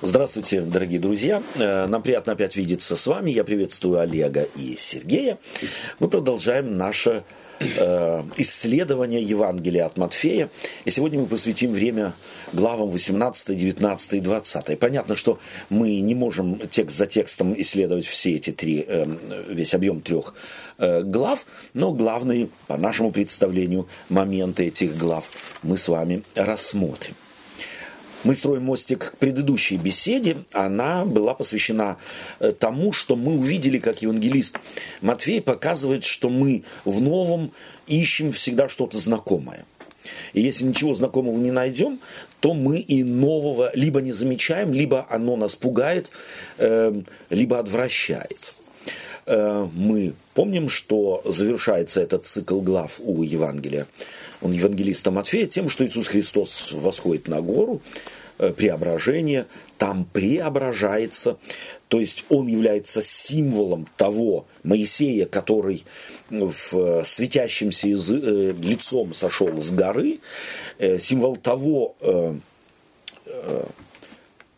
Здравствуйте, дорогие друзья. Э, нам приятно опять видеться с вами. Я приветствую Олега и Сергея. Мы продолжаем наше э, исследование Евангелия от Матфея. И сегодня мы посвятим время главам 18, 19 и 20. Понятно, что мы не можем текст за текстом исследовать все эти три, э, весь объем трех глав, но главные, по нашему представлению, моменты этих глав мы с вами рассмотрим мы строим мостик к предыдущей беседе. Она была посвящена э, тому, что мы увидели, как евангелист Матфей показывает, что мы в новом ищем всегда что-то знакомое. И если ничего знакомого не найдем, то мы и нового либо не замечаем, либо оно нас пугает, эм, либо отвращает. Э, мы помним, что завершается этот цикл глав у Евангелия, он евангелиста Матфея, тем, что Иисус Христос восходит на гору, э, преображение, там преображается, то есть он является символом того Моисея, который в светящемся э, лицом сошел с горы, символ того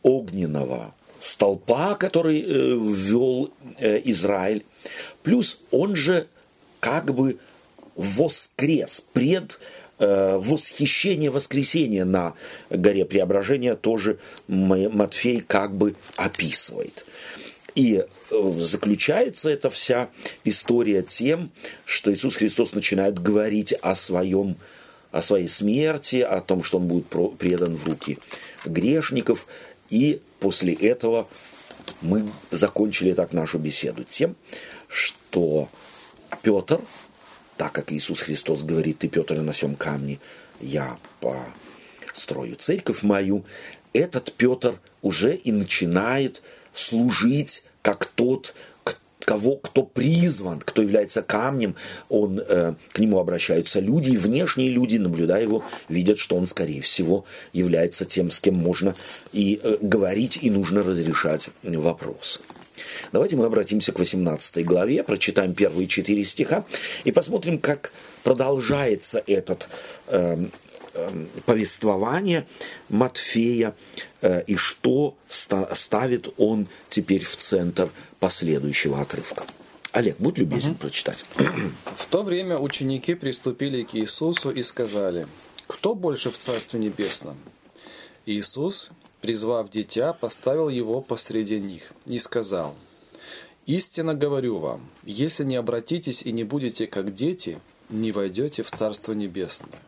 огненного столпа, который э, ввел э, Израиль. Плюс он же как бы воскрес, пред э, восхищение воскресения на горе Преображения тоже Матфей как бы описывает. И заключается эта вся история тем, что Иисус Христос начинает говорить о своем о своей смерти, о том, что он будет предан в руки грешников, и после этого мы закончили так нашу беседу тем, что Петр, так как Иисус Христос говорит, ты, Петр, на сем камне, я построю церковь мою, этот Петр уже и начинает служить как тот, кого, кто призван, кто является камнем, он, э, к нему обращаются люди, и внешние люди, наблюдая его, видят, что он, скорее всего, является тем, с кем можно и э, говорить, и нужно разрешать вопросы. Давайте мы обратимся к 18 главе, прочитаем первые четыре стиха и посмотрим, как продолжается этот э, Эм, повествование Матфея э, и что ставит он теперь в центр последующего отрывка. Олег, будь любезен угу. прочитать. В то время ученики приступили к Иисусу и сказали, «Кто больше в Царстве Небесном?» Иисус, призвав дитя, поставил его посреди них и сказал, «Истинно говорю вам, если не обратитесь и не будете как дети, не войдете в Царство Небесное.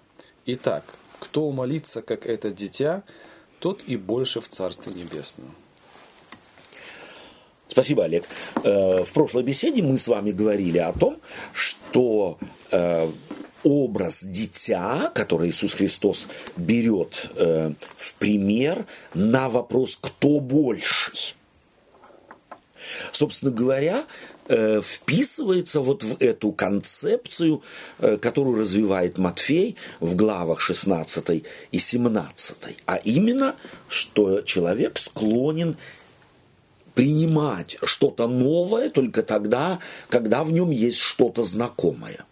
Итак, кто умолится, как это дитя, тот и больше в Царстве Небесном. Спасибо, Олег. Э, в прошлой беседе мы с вами говорили о том, что э, образ дитя, который Иисус Христос берет э, в пример на вопрос «кто больший?». Собственно говоря, Э, вписывается вот в эту концепцию, э, которую развивает Матфей в главах 16 и 17. А именно, что человек склонен принимать что-то новое только тогда, когда в нем есть что-то знакомое.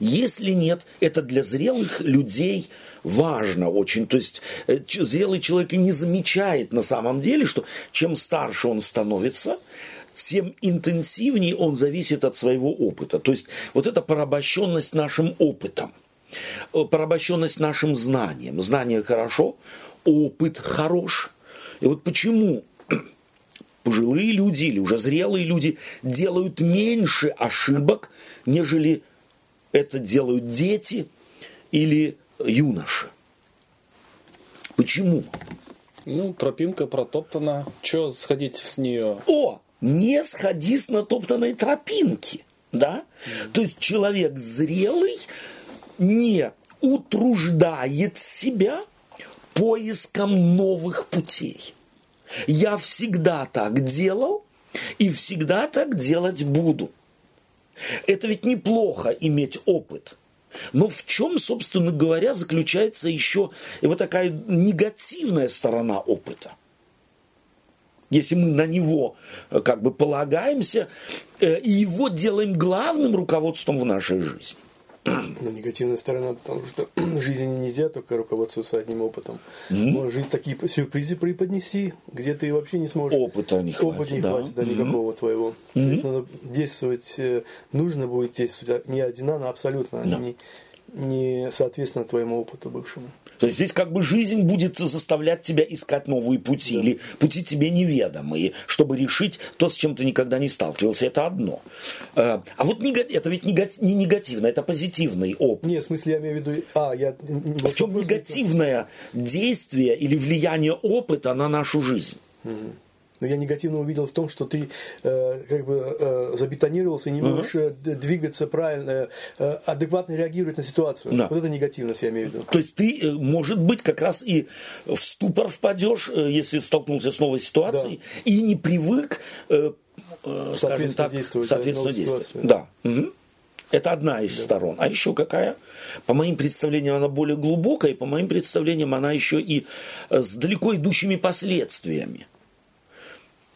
Если нет, это для зрелых людей важно очень. То есть э, зрелый человек и не замечает на самом деле, что чем старше он становится, тем интенсивнее он зависит от своего опыта. То есть вот эта порабощенность нашим опытом, э, порабощенность нашим знанием. Знание хорошо, опыт хорош. И вот почему пожилые люди или уже зрелые люди делают меньше ошибок, нежели это делают дети или юноши. Почему? Ну, тропинка протоптана. Че сходить с нее? О, не сходи с натоптанной тропинки. Да? То есть человек зрелый не утруждает себя поиском новых путей. Я всегда так делал и всегда так делать буду. Это ведь неплохо иметь опыт. Но в чем, собственно говоря, заключается еще вот такая негативная сторона опыта – если мы на него э, как бы полагаемся э, и его делаем главным руководством в нашей жизни. Ну, негативная сторона, потому что жизни нельзя только руководствоваться одним опытом. Mm-hmm. Может жизнь такие сюрпризы преподнеси, где ты вообще не сможешь... Опыта не хватит, Опыт не да. хватит, да, никакого mm-hmm. твоего. Mm-hmm. То есть надо действовать, э, нужно будет действовать не одинаково, а абсолютно, no. не, не соответственно твоему опыту бывшему. То есть здесь как бы жизнь будет заставлять тебя искать новые пути, да. или пути тебе неведомые, чтобы решить то, с чем ты никогда не сталкивался. Это одно. Э, а вот это ведь не негативно, это позитивный опыт. Нет, в смысле, я имею в виду... А, я... В чем негативное действие или влияние опыта на нашу жизнь? Угу но я негативно увидел в том, что ты э, как бы э, забетонировался и не можешь uh двигаться правильно, э, адекватно реагировать на ситуацию. Да. Вот это негативность, я имею в виду. То есть ты, э, может быть, как раз и в ступор впадешь, э, если столкнулся с новой ситуацией, да. и не привык, э, э, скажем так, действовать. Соответственно, действовать. Да. Угу. Это одна из да. сторон. А еще какая? По моим представлениям, она более глубокая, и по моим представлениям, она еще и с далеко идущими последствиями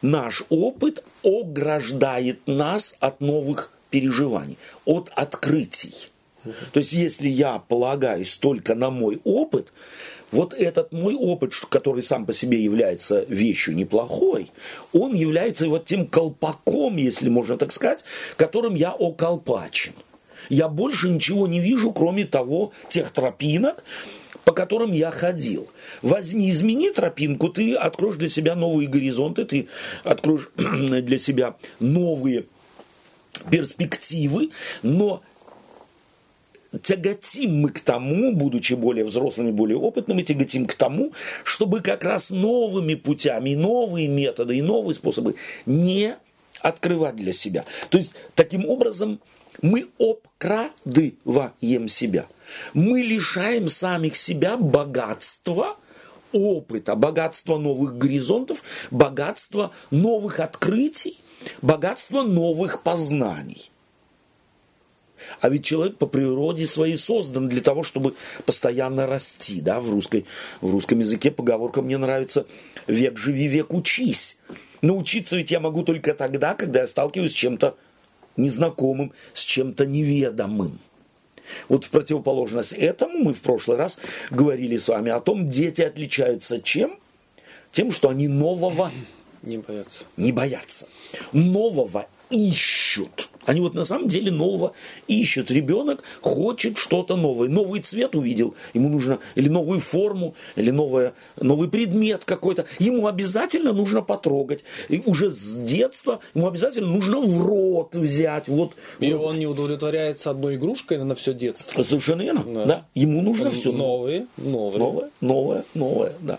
наш опыт ограждает нас от новых переживаний, от открытий. То есть, если я полагаюсь только на мой опыт, вот этот мой опыт, который сам по себе является вещью неплохой, он является вот тем колпаком, если можно так сказать, которым я околпачен. Я больше ничего не вижу, кроме того, тех тропинок, по которым я ходил. Возьми, измени тропинку, ты откроешь для себя новые горизонты, ты откроешь для себя новые перспективы, но тяготим мы к тому, будучи более взрослыми, более опытными, тяготим к тому, чтобы как раз новыми путями, новые методы и новые способы не открывать для себя. То есть, таким образом, мы обкрадываем себя – мы лишаем самих себя богатства опыта, богатства новых горизонтов, богатства новых открытий, богатства новых познаний. А ведь человек по природе своей создан для того, чтобы постоянно расти. Да? В, русской, в русском языке поговорка мне нравится «век живи, век учись». Научиться ведь я могу только тогда, когда я сталкиваюсь с чем-то незнакомым, с чем-то неведомым. Вот в противоположность этому мы в прошлый раз говорили с вами о том, дети отличаются чем? Тем, что они нового не боятся. Не боятся. Нового ищут. Они вот на самом деле нового ищут. Ребенок хочет что-то новое. Новый цвет увидел, ему нужно, или новую форму, или новое, новый предмет какой-то. Ему обязательно нужно потрогать. И уже с детства ему обязательно нужно в рот взять. Вот. И он не удовлетворяется одной игрушкой на все детство. Совершенно верно. Да. да. Ему нужно он все. Новые, новые. Новое, новое, новое, да.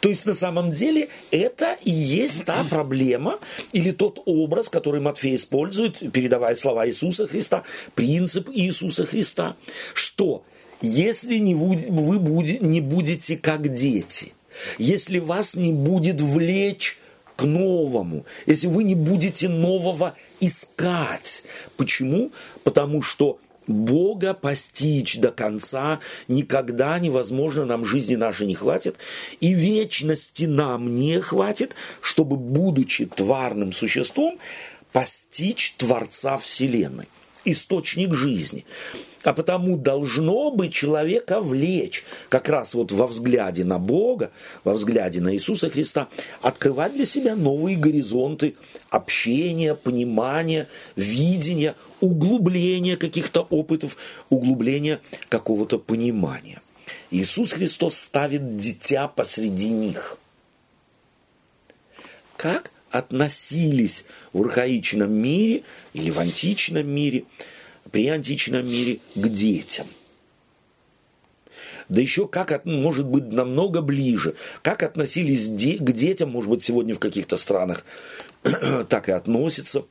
То есть на самом деле это и есть та проблема или тот образ, который Матфей использует перед передавая слова Иисуса Христа, принцип Иисуса Христа, что если не вы не будете как дети, если вас не будет влечь к новому, если вы не будете нового искать. Почему? Потому что Бога постичь до конца никогда невозможно, нам жизни нашей не хватит, и вечности нам не хватит, чтобы, будучи тварным существом, постичь Творца Вселенной, источник жизни. А потому должно бы человека влечь как раз вот во взгляде на Бога, во взгляде на Иисуса Христа, открывать для себя новые горизонты общения, понимания, видения, углубления каких-то опытов, углубления какого-то понимания. Иисус Христос ставит дитя посреди них. Как? Относились в архаичном мире или в античном мире, при античном мире к детям. Да еще как, может быть, намного ближе, как относились к детям, может быть, сегодня в каких-то странах так и относятся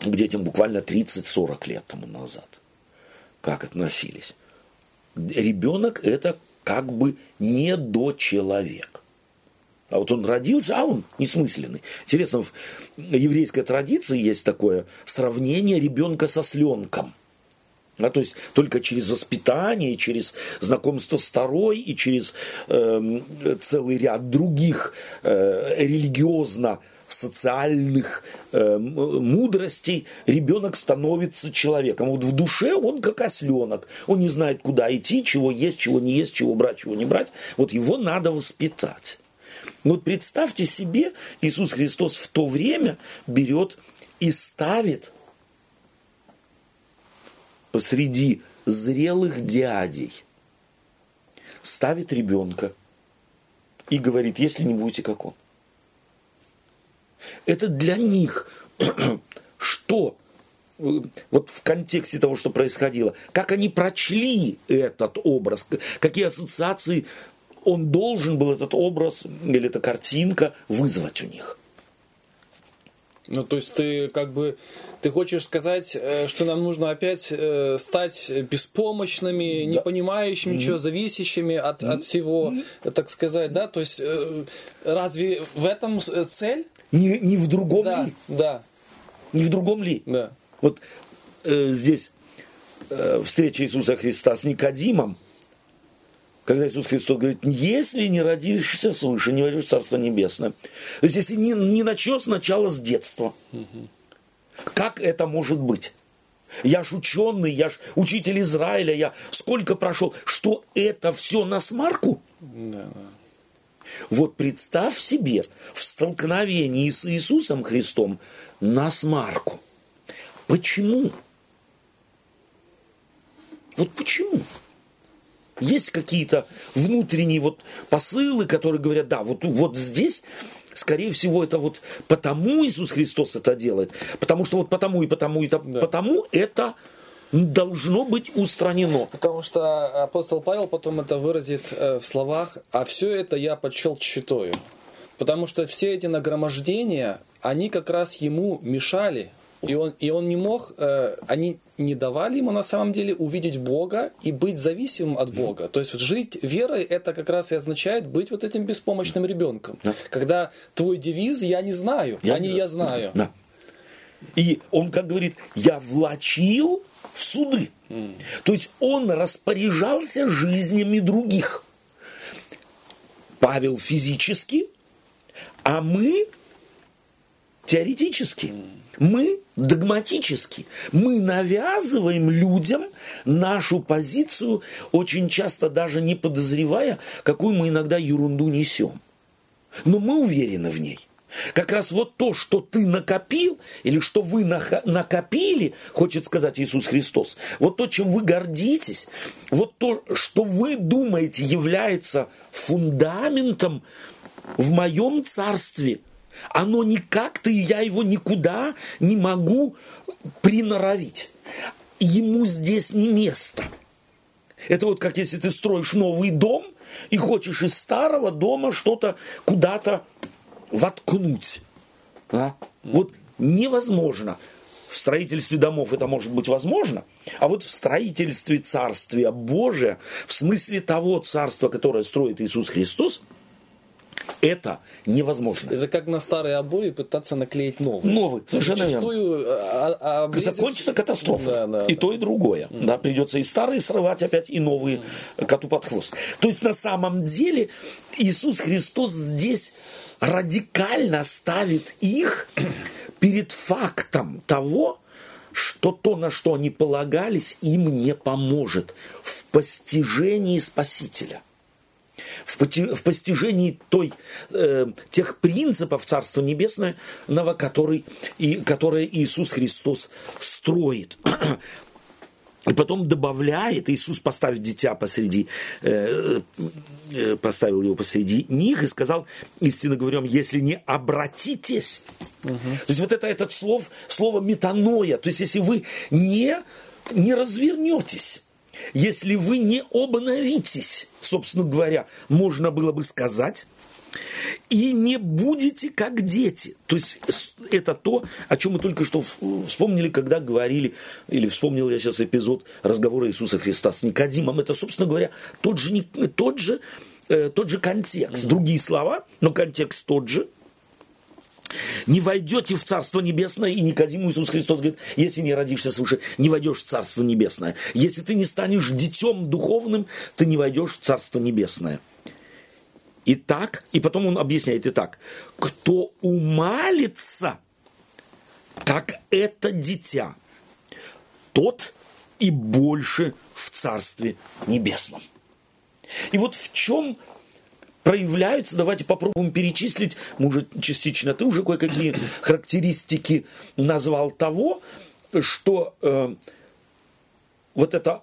к детям буквально 30-40 лет тому назад. Как относились. Ребенок это как бы не до человек. А вот он родился, а он несмысленный. Интересно, в еврейской традиции есть такое сравнение ребенка со сленком. А, то есть только через воспитание, через знакомство с второй и через э, целый ряд других э, религиозно социальных э, мудростей ребенок становится человеком. Вот в душе он как осленок. Он не знает, куда идти, чего есть, чего не есть, чего брать, чего не брать. Вот его надо воспитать. Вот представьте себе, Иисус Христос в то время берет и ставит посреди зрелых дядей, ставит ребенка и говорит, если не будете как он. Это для них что? Вот в контексте того, что происходило, как они прочли этот образ, какие ассоциации он должен был этот образ или эта картинка вызвать у них. Ну, то есть ты как бы ты хочешь сказать, э, что нам нужно опять э, стать беспомощными, да. не понимающими, ничего, зависящими от, от всего, так сказать, да? То есть э, разве в этом цель? Не, не в другом да, ли? Да. Не в другом ли? Да. Вот э, здесь э, встреча Иисуса Христа с Никодимом, когда Иисус Христос говорит, если не родишься свыше, не войдешь в Царство Небесное. То есть, если не, не начнешь сначала с детства. Угу. Как это может быть? Я ж ученый, я ж учитель Израиля, я сколько прошел. Что это все на смарку? Да, да. Вот представь себе в столкновении с Иисусом Христом на смарку. Почему? Вот почему? Есть какие-то внутренние вот посылы, которые говорят, да, вот, вот здесь, скорее всего, это вот потому Иисус Христос это делает, потому что вот потому и потому и да. потому это должно быть устранено. Потому что апостол Павел потом это выразит э, в словах, а все это я почел читою. Потому что все эти нагромождения, они как раз ему мешали и он, и он не мог, э, они не давали ему на самом деле увидеть Бога и быть зависимым от Бога. То есть вот жить верой это как раз и означает быть вот этим беспомощным ребенком. Да. Когда твой девиз я не знаю, я а не я знаю. Да. И он как говорит, я влачил в суды. Mm. То есть он распоряжался жизнями других. Павел физически, а мы теоретически. Mm. Мы догматически. Мы навязываем людям нашу позицию, очень часто даже не подозревая, какую мы иногда ерунду несем. Но мы уверены в ней. Как раз вот то, что ты накопил, или что вы накопили, хочет сказать Иисус Христос, вот то, чем вы гордитесь, вот то, что вы думаете является фундаментом в моем царстве – оно никак-то, и я его никуда не могу приноровить. Ему здесь не место. Это вот как если ты строишь новый дом и хочешь из старого дома что-то куда-то воткнуть. А? Вот невозможно. В строительстве домов это может быть возможно, а вот в строительстве Царствия Божия, в смысле того царства, которое строит Иисус Христос – это невозможно. Это как на старые обои пытаться наклеить новые. Новый, совершенно верно. А, а, обрезать... Закончится катастрофа. Да, да, и да. то, и другое. Mm. Да, придется и старые срывать опять, и новые mm. коту под хвост. То есть на самом деле Иисус Христос здесь радикально ставит их перед фактом того, что то, на что они полагались, им не поможет в постижении Спасителя – в, постижении той, э, тех принципов Царства Небесного, который, и, которые Иисус Христос строит. И потом добавляет, Иисус поставит дитя посреди, э, э, поставил его посреди них и сказал, истинно говорю если не обратитесь. Угу. То есть вот это этот слов, слово метаноя, то есть если вы не, не развернетесь, если вы не обновитесь, собственно говоря, можно было бы сказать, и не будете как дети. То есть это то, о чем мы только что вспомнили, когда говорили, или вспомнил я сейчас эпизод разговора Иисуса Христа с Никодимом. Это, собственно говоря, тот же, тот же, э, тот же контекст. Другие слова, но контекст тот же – не войдете в Царство Небесное, и Никодиму Иисус Христос говорит, если не родишься свыше, не войдешь в Царство Небесное. Если ты не станешь детем духовным, ты не войдешь в Царство Небесное. И так, и потом он объясняет и так. Кто умалится, как это дитя, тот и больше в Царстве Небесном. И вот в чем проявляются, давайте попробуем перечислить, мы уже частично, ты уже кое-какие характеристики назвал того, что э, вот это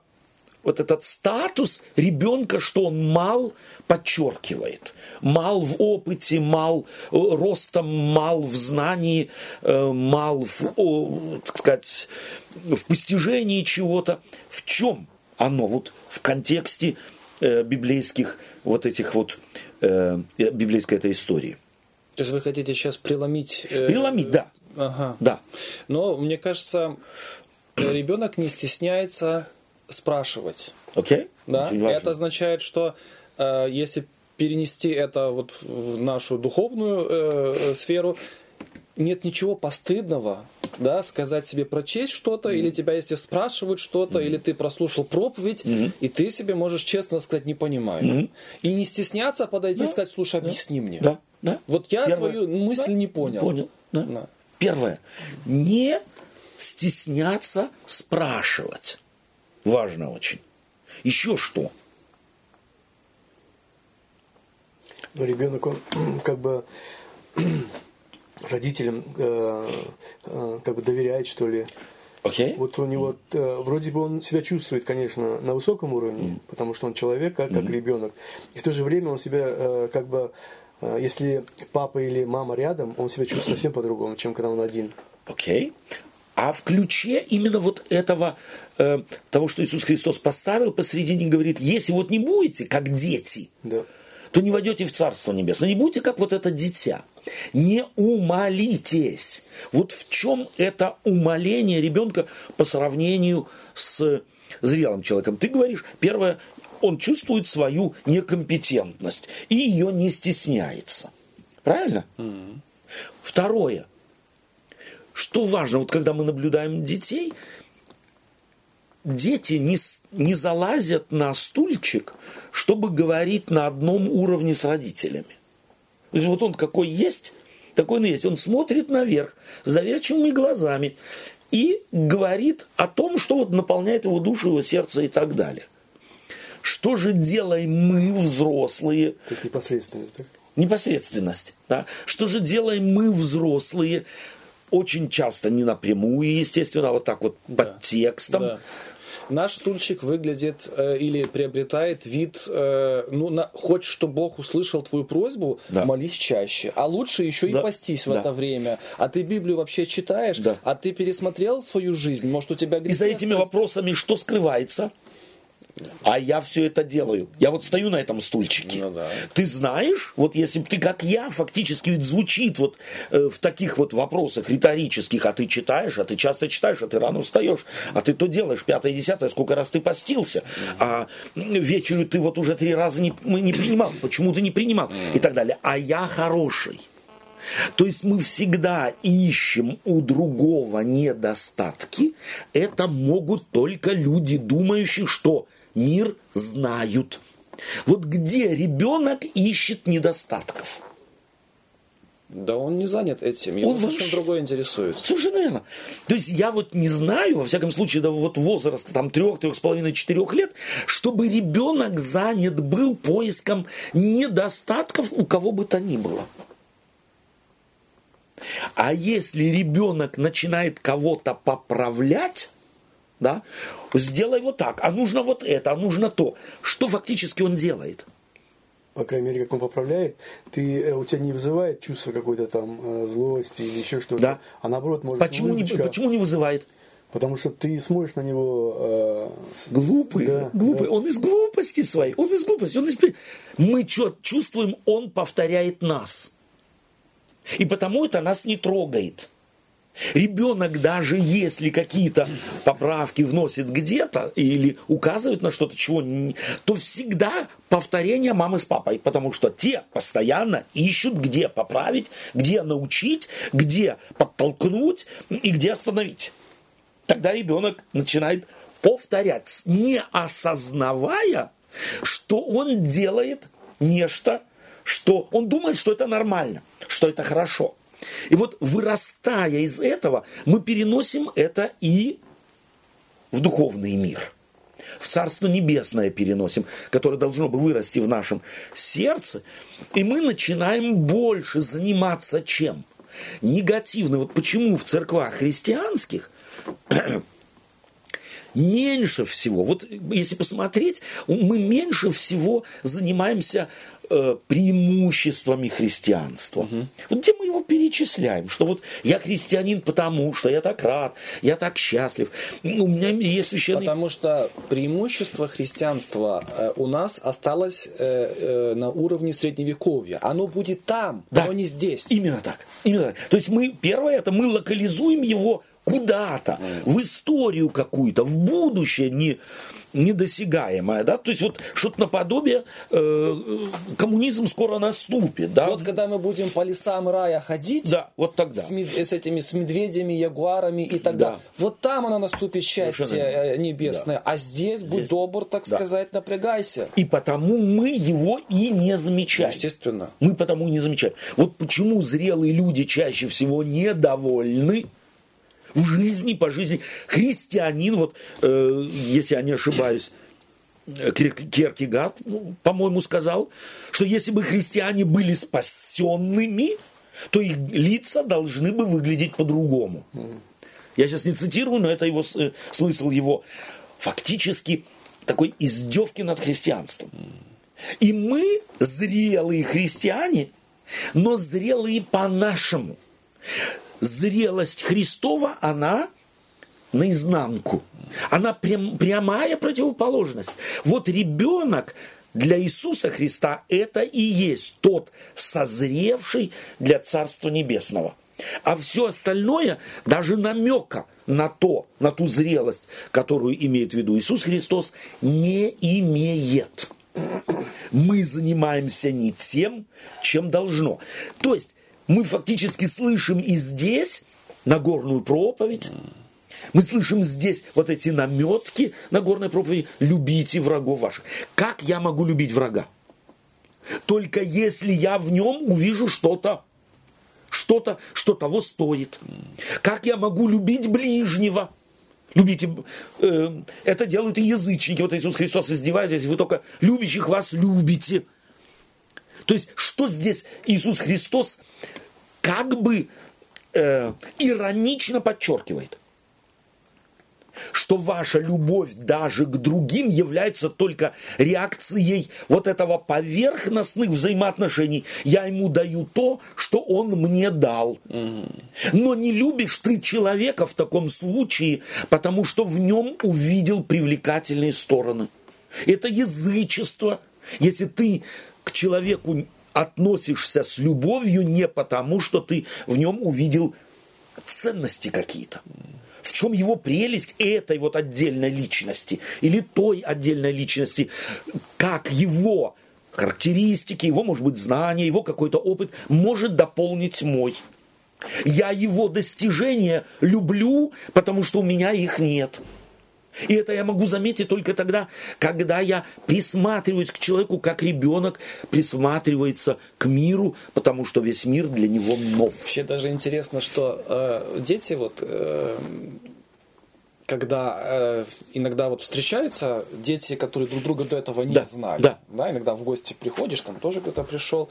вот этот статус ребенка, что он мал, подчеркивает. Мал в опыте, мал э, ростом, мал в знании, э, мал в, так сказать, в постижении чего-то. В чем оно вот в контексте э, библейских вот этих вот библейской этой истории? То есть вы хотите сейчас преломить... Преломить, да. Ага. Да. Но мне кажется, ребенок не стесняется спрашивать. Окей. Okay. Да. Это означает, что э, если перенести это вот в нашу духовную э, э, сферу, нет ничего постыдного, да, сказать себе прочесть что-то, mm-hmm. или тебя если спрашивают что-то, mm-hmm. или ты прослушал проповедь, mm-hmm. и ты себе можешь честно сказать не понимаю. Mm-hmm. И не стесняться подойти и сказать, слушай, объясни да. мне. Да. Да. Вот я Первое. твою мысль да. не понял. Понял. Да. Да. Первое. Не стесняться спрашивать. Важно очень. Еще что? Но ребенок, он как бы родителям э, э, как бы доверяет, что ли. Okay. Вот у него э, вроде бы он себя чувствует, конечно, на высоком уровне, mm. потому что он человек, как, как mm. ребенок. И в то же время он себя э, как бы, э, если папа или мама рядом, он себя чувствует совсем по-другому, чем когда он один. Окей. Okay а в ключе именно вот этого, э, того, что Иисус Христос поставил посредине, говорит, если вот не будете как дети, да. то не войдете в Царство Небесное, не будете как вот это дитя. Не умолитесь. Вот в чем это умоление ребенка по сравнению с зрелым человеком. Ты говоришь, первое, он чувствует свою некомпетентность и ее не стесняется. Правильно? Mm-hmm. Второе, что важно, вот когда мы наблюдаем детей, дети не, не залазят на стульчик, чтобы говорить на одном уровне с родителями. То есть вот он какой есть, такой он есть. Он смотрит наверх с доверчивыми глазами и говорит о том, что вот наполняет его душу, его сердце и так далее. Что же делаем мы, взрослые? То есть непосредственность, да? Непосредственность, да. Что же делаем мы, взрослые, очень часто не напрямую, естественно, а вот так вот да. под текстом. Да. Наш стульчик выглядит э, или приобретает вид, э, ну, на, хочешь, чтобы Бог услышал твою просьбу, да. молись чаще. А лучше еще да. и постись в да. это время. А ты Библию вообще читаешь? Да. А ты пересмотрел свою жизнь? Может, у тебя И за этими вопросами что скрывается? А я все это делаю. Я вот стою на этом стульчике. Ну, да. Ты знаешь, вот если бы ты как я, фактически ведь звучит вот э, в таких вот вопросах риторических, а ты читаешь, а ты часто читаешь, а ты рано встаешь, а ты то делаешь, пятое, десятое, сколько раз ты постился, а вечеру ты вот уже три раза не, не принимал, почему ты не принимал и так далее. А я хороший. То есть мы всегда ищем у другого недостатки. Это могут только люди, думающие, что мир знают. Вот где ребенок ищет недостатков? Да он не занят этим, его он совершенно вообще... другое интересует. Совершенно верно. То есть я вот не знаю, во всяком случае, до вот возраста там трех, трех с половиной, четырех лет, чтобы ребенок занят был поиском недостатков у кого бы то ни было. А если ребенок начинает кого-то поправлять, да, сделай вот так, а нужно вот это, а нужно то. Что фактически он делает? По крайней мере, как он поправляет, ты, э, у тебя не вызывает чувство какой-то там э, злости или еще что-то, да. а наоборот может почему не, почему не вызывает? Потому что ты смотришь на него... Э, глупый, да, глупый. Да. Он из глупости своей, он из глупости. Он из... Мы что чувствуем, он повторяет нас. И потому это нас не трогает. Ребенок, даже если какие-то поправки вносит где-то или указывает на что-то, чего не, то всегда повторение мамы с папой, потому что те постоянно ищут, где поправить, где научить, где подтолкнуть и где остановить. Тогда ребенок начинает повторять, не осознавая, что он делает нечто, что он думает, что это нормально, что это хорошо. И вот вырастая из этого, мы переносим это и в духовный мир, в Царство Небесное переносим, которое должно бы вырасти в нашем сердце, и мы начинаем больше заниматься чем? Негативно. Вот почему в церквах христианских меньше всего, вот если посмотреть, мы меньше всего занимаемся э, преимуществами христианства. Угу. Вот где мы его перечисляем, что вот я христианин потому, что я так рад, я так счастлив, у меня есть священный... Потому что преимущество христианства э, у нас осталось э, э, на уровне средневековья. Оно будет там, да. но не здесь. Именно так. Именно так. То есть мы, первое, это мы локализуем его куда-то, в историю какую-то, в будущее не, недосягаемое, да, то есть вот что-то наподобие э, коммунизм скоро наступит, да. Вот когда мы будем по лесам рая ходить, да, вот тогда. С, с этими, с медведями, ягуарами и тогда, да. вот там оно наступит счастье Совершенно. Э, небесное, да. а здесь, здесь будь добр, так да. сказать, напрягайся. И потому мы его и не замечаем. Естественно. Мы потому и не замечаем. Вот почему зрелые люди чаще всего недовольны, в жизни, по жизни. Христианин, вот, э, если я не ошибаюсь, Керкигат, ну, по-моему, сказал, что если бы христиане были спасенными, то их лица должны бы выглядеть по-другому. Я сейчас не цитирую, но это его э, смысл его фактически такой издевки над христианством. И мы зрелые христиане, но зрелые по-нашему зрелость Христова, она наизнанку. Она прям, прямая противоположность. Вот ребенок для Иисуса Христа это и есть тот созревший для Царства Небесного. А все остальное, даже намека на то, на ту зрелость, которую имеет в виду Иисус Христос, не имеет. Мы занимаемся не тем, чем должно. То есть мы фактически слышим и здесь Нагорную проповедь, мы слышим здесь вот эти наметки на горной проповеди «любите врагов ваших». Как я могу любить врага? Только если я в нем увижу что-то, что-то, что того стоит. Как я могу любить ближнего? Любите, э, это делают и язычники. Вот Иисус Христос издевается, если вы только любящих вас любите. То есть, что здесь Иисус Христос как бы э, иронично подчеркивает, что ваша любовь даже к другим является только реакцией вот этого поверхностных взаимоотношений. Я ему даю то, что он мне дал. Но не любишь ты человека в таком случае, потому что в нем увидел привлекательные стороны. Это язычество. Если ты к человеку относишься с любовью не потому, что ты в нем увидел ценности какие-то. В чем его прелесть этой вот отдельной личности или той отдельной личности, как его характеристики, его, может быть, знания, его какой-то опыт может дополнить мой. Я его достижения люблю, потому что у меня их нет. И это я могу заметить только тогда, когда я присматриваюсь к человеку, как ребенок присматривается к миру, потому что весь мир для него нов. Вообще даже интересно, что э, дети вот э, когда э, иногда вот встречаются дети, которые друг друга до этого не да, знали, да. да, иногда в гости приходишь, там тоже кто-то пришел,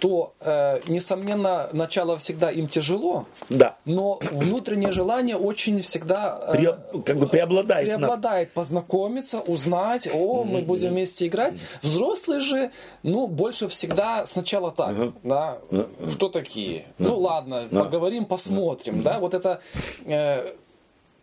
то, э, несомненно, начало всегда им тяжело, да. но внутреннее желание очень всегда э, Пре, как бы преобладает. Преобладает над... познакомиться, узнать, о, мы будем вместе играть. Взрослые же, ну, больше всегда сначала так, uh-huh. да, кто такие? Uh-huh. Ну, ладно, uh-huh. поговорим, посмотрим, uh-huh. да, вот это... Э,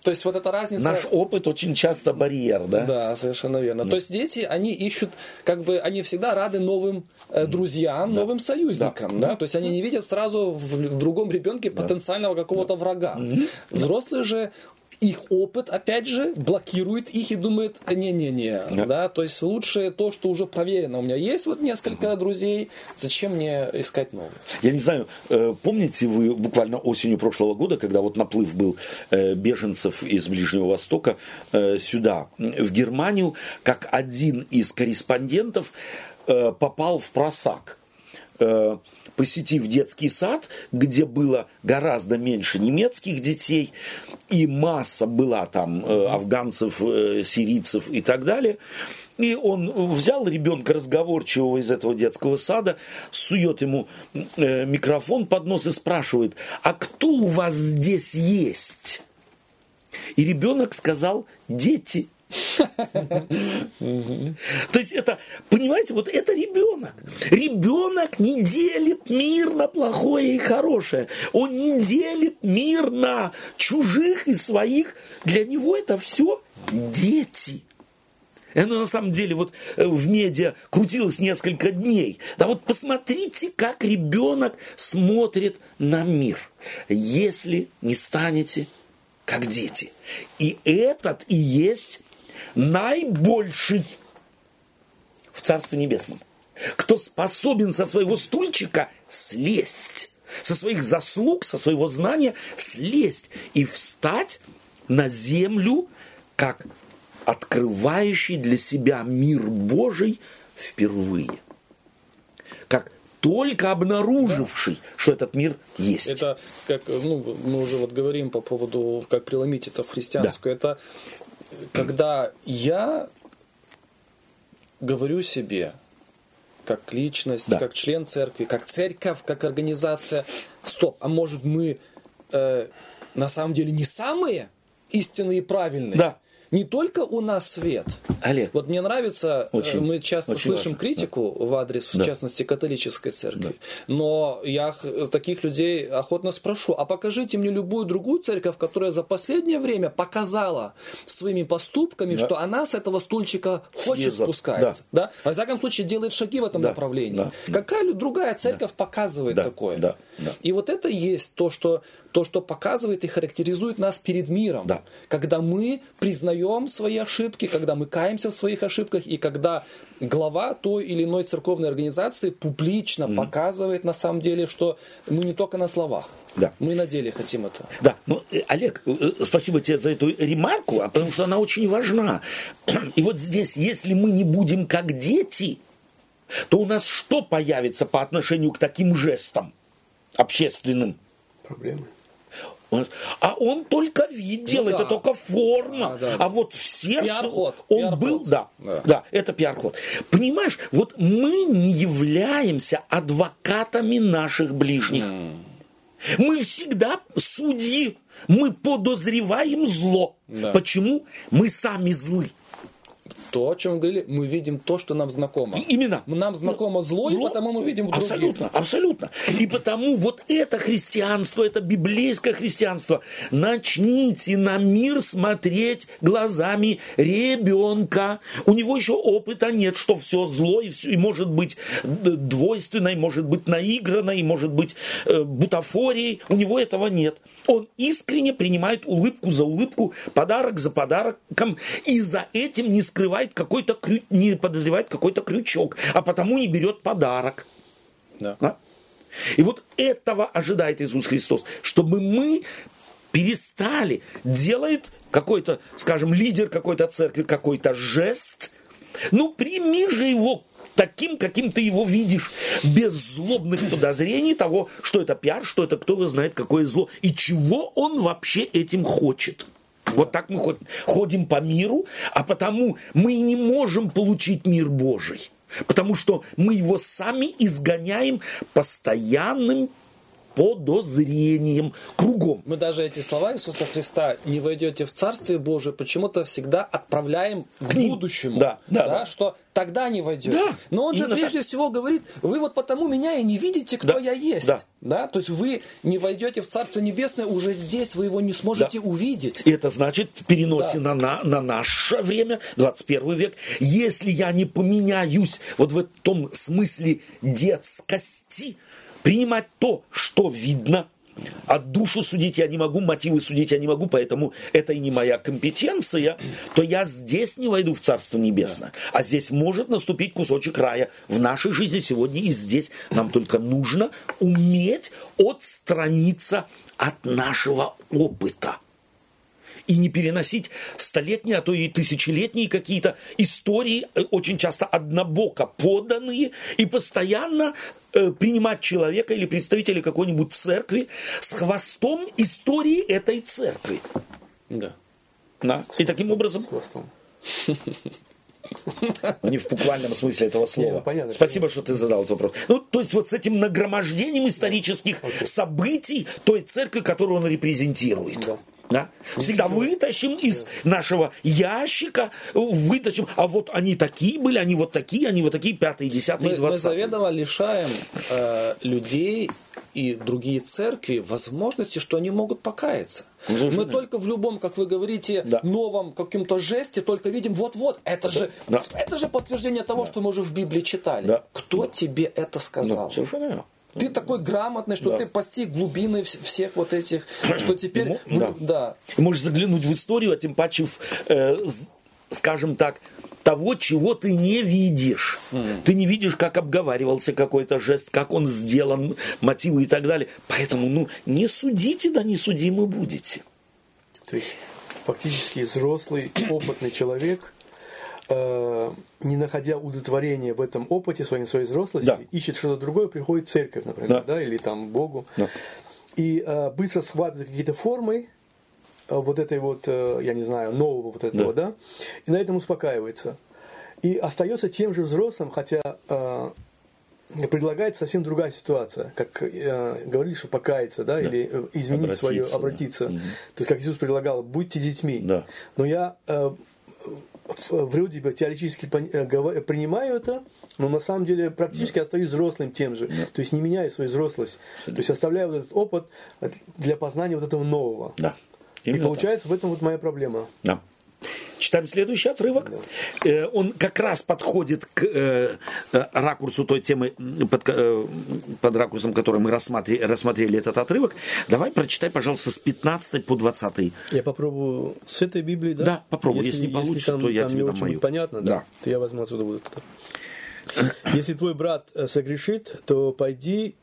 то есть вот эта разница... Наш опыт очень часто барьер, да? Да, совершенно верно. Да. То есть дети, они ищут, как бы, они всегда рады новым э, друзьям, да. новым союзникам, да. да? То есть они не видят сразу в, другом ребенке да. потенциального какого-то да. врага. Угу. Взрослые же их опыт, опять же, блокирует их и думает, не-не-не, да. да, то есть лучше то, что уже проверено. У меня есть вот несколько угу. друзей, зачем мне искать новых? Я не знаю, э, помните вы буквально осенью прошлого года, когда вот наплыв был э, беженцев из Ближнего Востока э, сюда, в Германию, как один из корреспондентов попал в просак посетив детский сад, где было гораздо меньше немецких детей, и масса была там э, афганцев, э, сирийцев и так далее, и он взял ребенка разговорчивого из этого детского сада, сует ему э, микрофон под нос и спрашивает, а кто у вас здесь есть? И ребенок сказал, дети. То есть это, понимаете, вот это ребенок. Ребенок не делит мир на плохое и хорошее. Он не делит мир на чужих и своих. Для него это все дети. Это на самом деле вот э, в медиа крутилось несколько дней. Да вот посмотрите, как ребенок смотрит на мир, если не станете как дети. И этот и есть наибольший в Царстве Небесном. Кто способен со своего стульчика слезть, со своих заслуг, со своего знания слезть и встать на землю, как открывающий для себя мир Божий впервые. Как только обнаруживший, да. что этот мир есть. Это как, ну, мы уже вот говорим по поводу, как преломить это в христианскую. Да. Это когда я говорю себе, как личность, да. как член церкви, как церковь, как организация, стоп, а может мы э, на самом деле не самые истинные и правильные? Да не только у нас свет. Олег. Вот мне нравится, э, очень, мы часто очень слышим важно. критику да. в адрес, да. в частности, католической церкви. Да. Но я таких людей охотно спрошу, а покажите мне любую другую церковь, которая за последнее время показала своими поступками, да. что она с этого стульчика хочет спускаться. Да. Да? Во всяком случае, делает шаги в этом да. направлении. Да. Какая другая церковь да. показывает да. такое? Да. Да. И вот это есть то, что то, что показывает и характеризует нас перед миром. Да. Когда мы признаем свои ошибки, когда мы каемся в своих ошибках, и когда глава той или иной церковной организации публично mm показывает на самом деле, что мы не только на словах. Да. Мы на деле хотим это. Да, ну, э, Олег, э, э, спасибо тебе за эту ремарку, а потому что она очень важна. И вот здесь, если мы не будем как дети, то у нас что появится по отношению к таким жестам общественным? Проблемы. А он только вид делает, ну, да. это только форма. А, да, а вот в сердце пиар-ход. он пиар-ход. был, да, да, да, это пиар-ход. Понимаешь, вот мы не являемся адвокатами наших ближних. Mm. Мы всегда судьи, мы подозреваем зло. Да. Почему? Мы сами злы то, о чем мы говорили, мы видим то, что нам знакомо. Именно. Нам знакомо зло, зло? и потому мы видим других. Абсолютно, абсолютно. И потому вот это христианство, это библейское христианство. Начните на мир смотреть глазами ребенка. У него еще опыта нет, что все зло и, все, и может быть двойственной, может быть наигранной, может быть э, бутафорией. У него этого нет. Он искренне принимает улыбку за улыбку, подарок за подарком, и за этим не скрывает подозревает какой-то крю... не подозревает какой-то крючок, а потому не берет подарок. Да. Да? И вот этого ожидает Иисус Христос, чтобы мы перестали, делает какой-то, скажем, лидер какой-то церкви какой-то жест, ну прими же его таким, каким ты его видишь, без злобных подозрений того, что это пиар, что это кто знает какое зло, и чего он вообще этим хочет. Вот так мы ходим по миру, а потому мы не можем получить мир Божий. Потому что мы его сами изгоняем постоянным подозрением кругом. Мы даже эти слова Иисуса Христа «не войдете в Царствие Божие» почему-то всегда отправляем к, к будущему. Да, да, да, да. Что тогда не войдете. Да, Но он же прежде так. всего говорит, вы вот потому меня и не видите, кто да, я есть. Да. Да? То есть вы не войдете в Царство Небесное, уже здесь вы его не сможете да. увидеть. И это значит в переносе да. на, на, на наше время, 21 век, если я не поменяюсь вот в том смысле детскости, принимать то, что видно, а душу судить я не могу, мотивы судить я не могу, поэтому это и не моя компетенция, то я здесь не войду в Царство Небесное. А здесь может наступить кусочек рая в нашей жизни сегодня и здесь. Нам только нужно уметь отстраниться от нашего опыта и не переносить столетние, а то и тысячелетние какие-то истории, э, очень часто однобоко поданные, и постоянно принимать человека или представителя какой-нибудь церкви с хвостом истории этой церкви. Да. Да. И таким образом... С хвостом. Но не в буквальном смысле этого слова. Не, ну, понятно, Спасибо, что ты задал этот вопрос. Ну, то есть вот с этим нагромождением исторических событий той церкви, которую он репрезентирует. Да. Да? Всегда вытащим из нашего ящика, вытащим, а вот они такие были, они вот такие, они вот такие, пятые, десятые, Мы, мы двадцатые. заведомо лишаем э, людей и другие церкви возможности, что они могут покаяться. Совершенно Мы только в любом, как вы говорите, Да. новом каком-то жесте только видим, вот-вот, это же, Да. это же подтверждение того, что мы уже в Библии читали. Да. Кто тебе это сказал? совершенно верно. Ты такой грамотный, что Да. ты постиг глубины вс- всех вот этих, что теперь... Ну, ну, да. да. Можешь заглянуть в историю, а тем паче, в, э, скажем так, того, чего ты не видишь. Ты не видишь, как обговаривался какой-то жест, как он сделан, мотивы и так далее. Поэтому, ну, не судите, да не судимы будете. То есть фактически взрослый, опытный человек, не находя удовлетворения в этом опыте своей, своей взрослости, Да. ищет что-то другое, приходит в церковь, например, Да. да, или там Богу, Да. и э, быстро схватывает какие-то формы э, вот этой вот, э, я не знаю, нового вот этого, да, и на этом успокаивается. И остается тем же взрослым, хотя э, предлагается совсем другая ситуация, как э, говорили, что покаяться, да, или э, изменить свое, Обратиться, да. обратиться. То есть, как Иисус предлагал, будьте детьми. Да. Но я э, в- бы теоретически э, принимаю это, но на самом деле практически остаюсь взрослым тем же. То есть не меняю свою взрослость. То есть оставляю вот этот опыт для познания вот этого нового. Да. И Именно получается в этом вот моя проблема. Да. Читаем следующий отрывок. Э, Он как раз подходит к э, э, ракурсу той темы, под, под ракурсом, который мы рассматри- рассмотрели этот отрывок. Давай прочитай, пожалуйста, с 15 по 20. Я попробую с этой Библии, да? Да, попробуй. Если не получится, там, то я там тебе не дам очень мою. понятно, Да. да, то я возьму отсюда вот это. Если твой брат согрешит, то пойди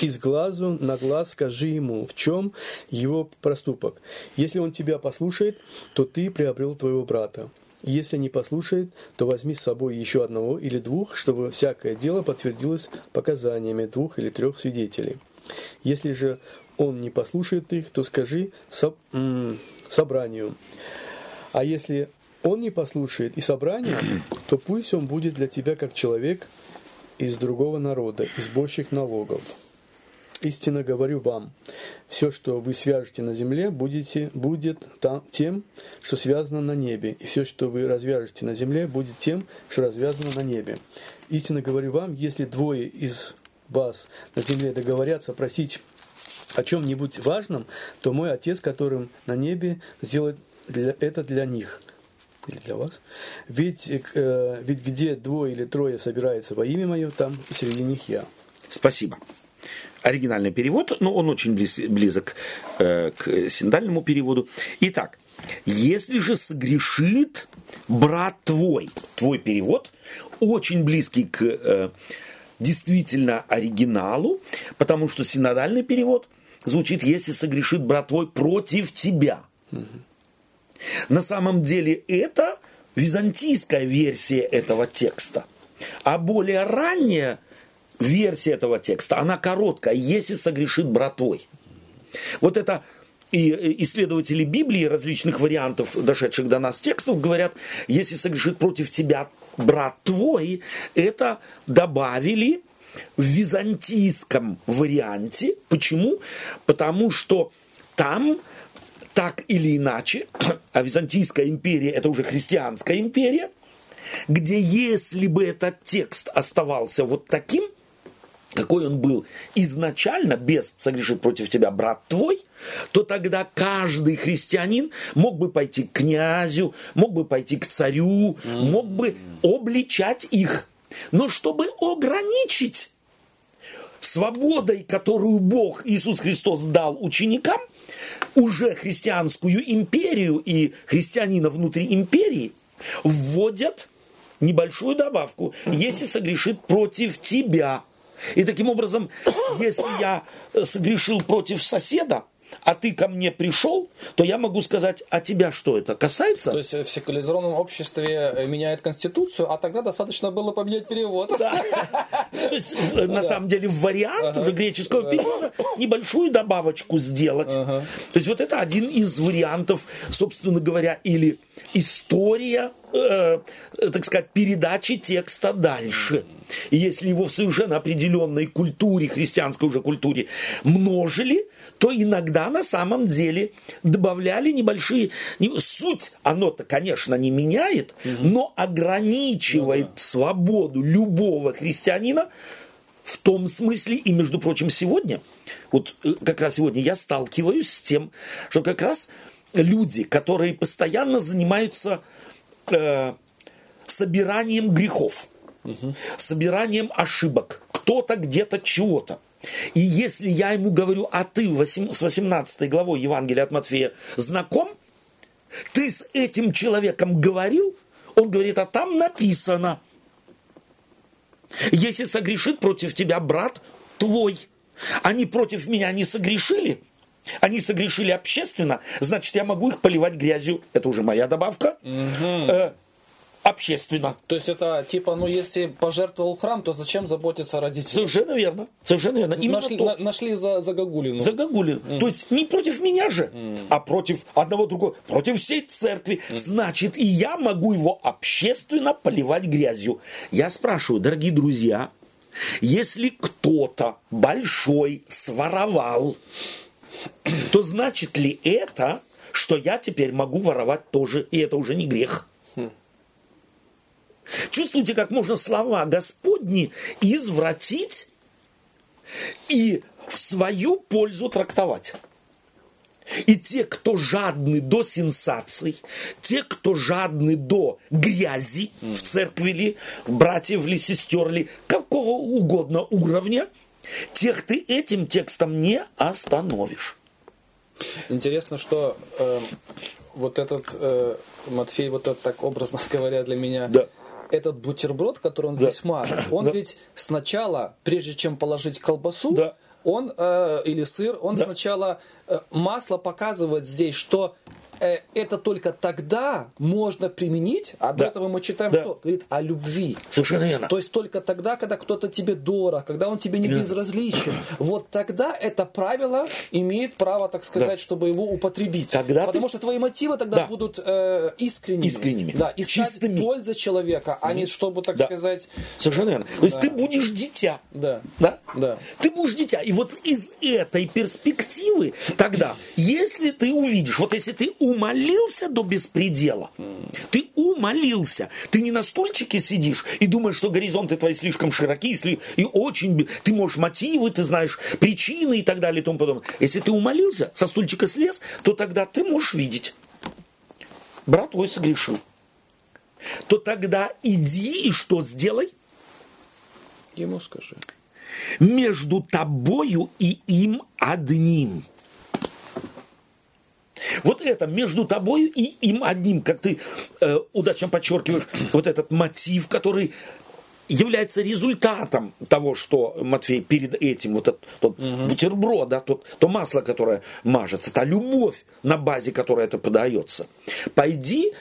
из глазу на глаз скажи ему, в чем его проступок. Если он тебя послушает, то ты приобрел твоего брата. Если не послушает, то возьми с собой еще одного или двух, чтобы всякое дело подтвердилось показаниями двух или трех свидетелей. Если же он не послушает их, то скажи со- м, собранию. А если он не послушает и собрание, то пусть он будет для тебя как человек из другого народа, из больших налогов. Истинно говорю вам, все, что вы свяжете на земле, будете, будет там, тем, что связано на небе, и все, что вы развяжете на земле, будет тем, что развязано на небе. Истинно говорю вам, если двое из вас на земле договорятся просить о чем-нибудь важном, то мой Отец, которым на небе, сделает для- это для них. Или для вас. Ведь, э, ведь где двое или трое собираются во имя мое, там и среди них я. Спасибо. Оригинальный перевод, но он очень близ- близок э, к синдальному переводу. Итак, если же согрешит брат твой, твой перевод очень близкий к э, действительно оригиналу, потому что синодальный перевод звучит, если согрешит брат твой против тебя. На самом деле это византийская версия этого текста. А более ранняя версия этого текста, она короткая, если согрешит брат твой. Вот это и э, исследователи Библии различных вариантов, дошедших до нас текстов, говорят, если согрешит против тебя брат твой, это добавили в византийском варианте. Почему? Потому что там так или иначе, а Византийская империя это уже христианская империя, где если бы этот текст оставался вот таким, какой он был изначально, без «согрешит против тебя брат твой», то тогда каждый христианин мог бы пойти к князю, мог бы пойти к царю, мог бы обличать их. Но чтобы ограничить свободой, которую Бог Иисус Христос дал ученикам, уже христианскую империю и христианина внутри империи вводят небольшую добавку, если согрешит против тебя. И таким образом, если я э, согрешил против соседа, а ты ко мне пришел, то я могу сказать, а тебя что это касается? То есть в секуляризованном обществе э, меняет конституцию, а тогда достаточно было поменять перевод. Да. То есть, на самом деле, в вариант уже греческого перевода небольшую добавочку сделать. То есть, вот это один из вариантов, собственно говоря, или история, э, так сказать, передачи текста дальше. И если его в совершенно определенной культуре, христианской уже культуре, множили, то иногда на самом деле добавляли небольшие... Суть оно-то, конечно, не меняет, но ограничивает ну, да. свободу любого христианина в том смысле, и, между прочим, сегодня, вот э, как раз сегодня я сталкиваюсь с тем, что как раз люди, которые постоянно занимаются э, собиранием грехов, угу. собиранием ошибок, кто-то где-то чего-то, и если я ему говорю, а ты с 18 главой Евангелия от Матфея знаком, ты с этим человеком говорил, он говорит, а там написано, если согрешит против тебя брат твой, они против меня не согрешили, они согрешили общественно, значит, я могу их поливать грязью, это уже моя добавка, угу общественно. То есть это типа, ну если пожертвовал храм, то зачем заботиться о родителях? Совершенно верно. Совершенно верно. Именно нашли, то. На, нашли за, за Гагулину. За Гагулину. Mm. То есть не против меня же, mm. а против одного другого, против всей церкви. Mm. Значит, и я могу его общественно поливать грязью. Я спрашиваю, дорогие друзья, если кто-то большой своровал, то значит ли это, что я теперь могу воровать тоже, и это уже не грех? Чувствуете, как можно слова Господни извратить и в свою пользу трактовать. И те, кто жадны до сенсаций, те, кто жадны до грязи в церкви ли, братьев ли, сестер ли, какого угодно уровня, тех ты этим текстом не остановишь. Интересно, что э, вот этот э, Матфей, вот этот так образно говоря для меня, да этот бутерброд, который он да. здесь мажет, он да. ведь сначала, прежде чем положить колбасу, да. он э, или сыр, он да. сначала э, масло показывает здесь, что это только тогда можно применить, а до этого мы читаем да. что? Говорит о любви. Совершенно верно. То есть только тогда, когда кто-то тебе дорог, когда он тебе не да. безразличен, вот тогда это правило имеет право, так сказать, да. чтобы его употребить. Когда Потому ты... что твои мотивы тогда да. будут э, искренними. Искренними. Да, искать Чистыми. пользы человека, а не чтобы, так да. сказать... Совершенно верно. То есть ты будешь дитя. Да. Да? Да. Ты будешь дитя. И вот из этой перспективы тогда, если ты увидишь, вот если ты умолился до беспредела. Ты умолился. Ты не на стульчике сидишь и думаешь, что горизонты твои слишком широки, если и очень... Ты можешь мотивы, ты знаешь причины и так далее и тому подобное. Если ты умолился, со стульчика слез, то тогда ты можешь видеть. Брат твой согрешил. То тогда иди и что сделай? Ему скажи. Между тобою и им одним – вот это между тобой и им одним, как ты э, удачно подчеркиваешь, вот этот мотив, который является результатом того, что Матфей перед этим, вот этот тот угу. бутерброд, да, тот, то масло, которое мажется, та любовь, на базе которой это подается. Пойди,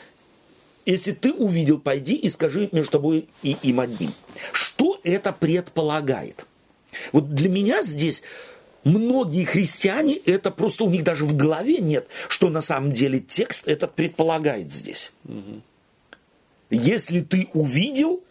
если ты увидел, пойди и скажи между тобой и им одним. Что это предполагает? Вот для меня здесь многие христиане, это просто у них даже в голове нет, что на самом деле текст этот предполагает здесь. Угу. Если ты увидел,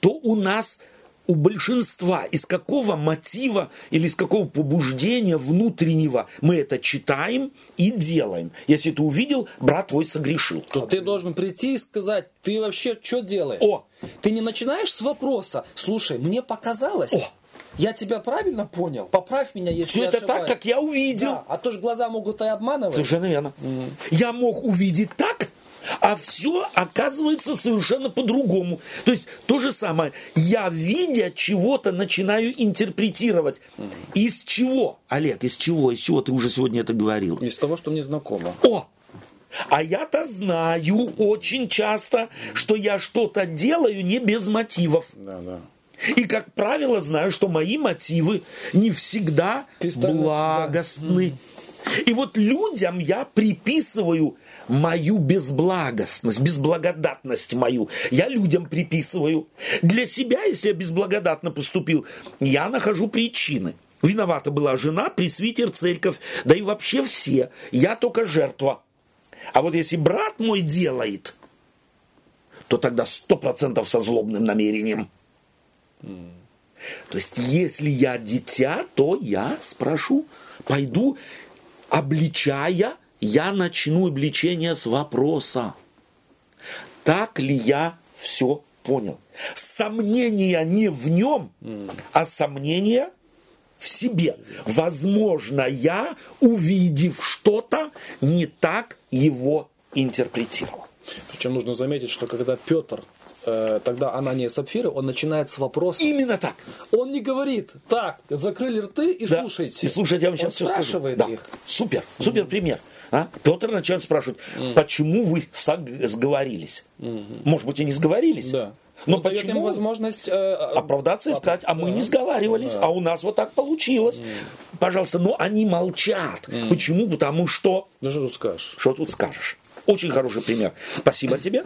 то у нас у большинства из какого мотива или из какого побуждения внутреннего мы это читаем и делаем. Если ты увидел, брат твой согрешил. То ты должен прийти и сказать, ты вообще что делаешь? О! Ты не начинаешь с вопроса, слушай, мне показалось. О! Я тебя правильно понял? Поправь меня, если Все я это ошибаюсь. так, как я увидел. Да, а то же глаза могут и обманывать. Совершенно верно. Mm. Я мог увидеть так, а все оказывается совершенно по-другому. То есть то же самое. Я, видя чего-то, начинаю интерпретировать. Mm. Из чего? Олег, из чего? Из чего ты уже сегодня это говорил? Из того, что мне знакомо. О! А я-то знаю очень часто, что я что-то делаю не без мотивов. Да, да. И, как правило, знаю, что мои мотивы не всегда благостны. И вот людям я приписываю мою безблагостность, безблагодатность мою. Я людям приписываю. Для себя, если я безблагодатно поступил, я нахожу причины. Виновата была жена, пресвитер, церковь, да и вообще все. Я только жертва. А вот если брат мой делает, то тогда сто процентов со злобным намерением. То есть, если я дитя, то я спрошу, пойду, обличая, я начну обличение с вопроса. Так ли я все понял? Сомнения не в нем, а сомнения в себе. Возможно, я, увидев что-то, не так его интерпретировал. Причем нужно заметить, что когда Петр э, тогда Анания Сапфира, он начинает с вопроса. Именно так. Он не говорит, так, закрыли рты и да. слушайте. И слушайте, я вам сейчас он все спрашивает скажу. их. Да. Супер, супер mm-hmm. пример. А? Петр начинает спрашивать, mm-hmm. почему вы сговорились? Mm-hmm. Может быть, и не сговорились? Да. Но почему? Им возможность э, оправдаться и сказать, а мы да. не сговаривались, да. а у нас вот так получилось. Mm. Пожалуйста, но они молчат. Mm. Почему? Потому что... Да что тут скажешь? Что тут скажешь? Очень хороший пример. Спасибо тебе.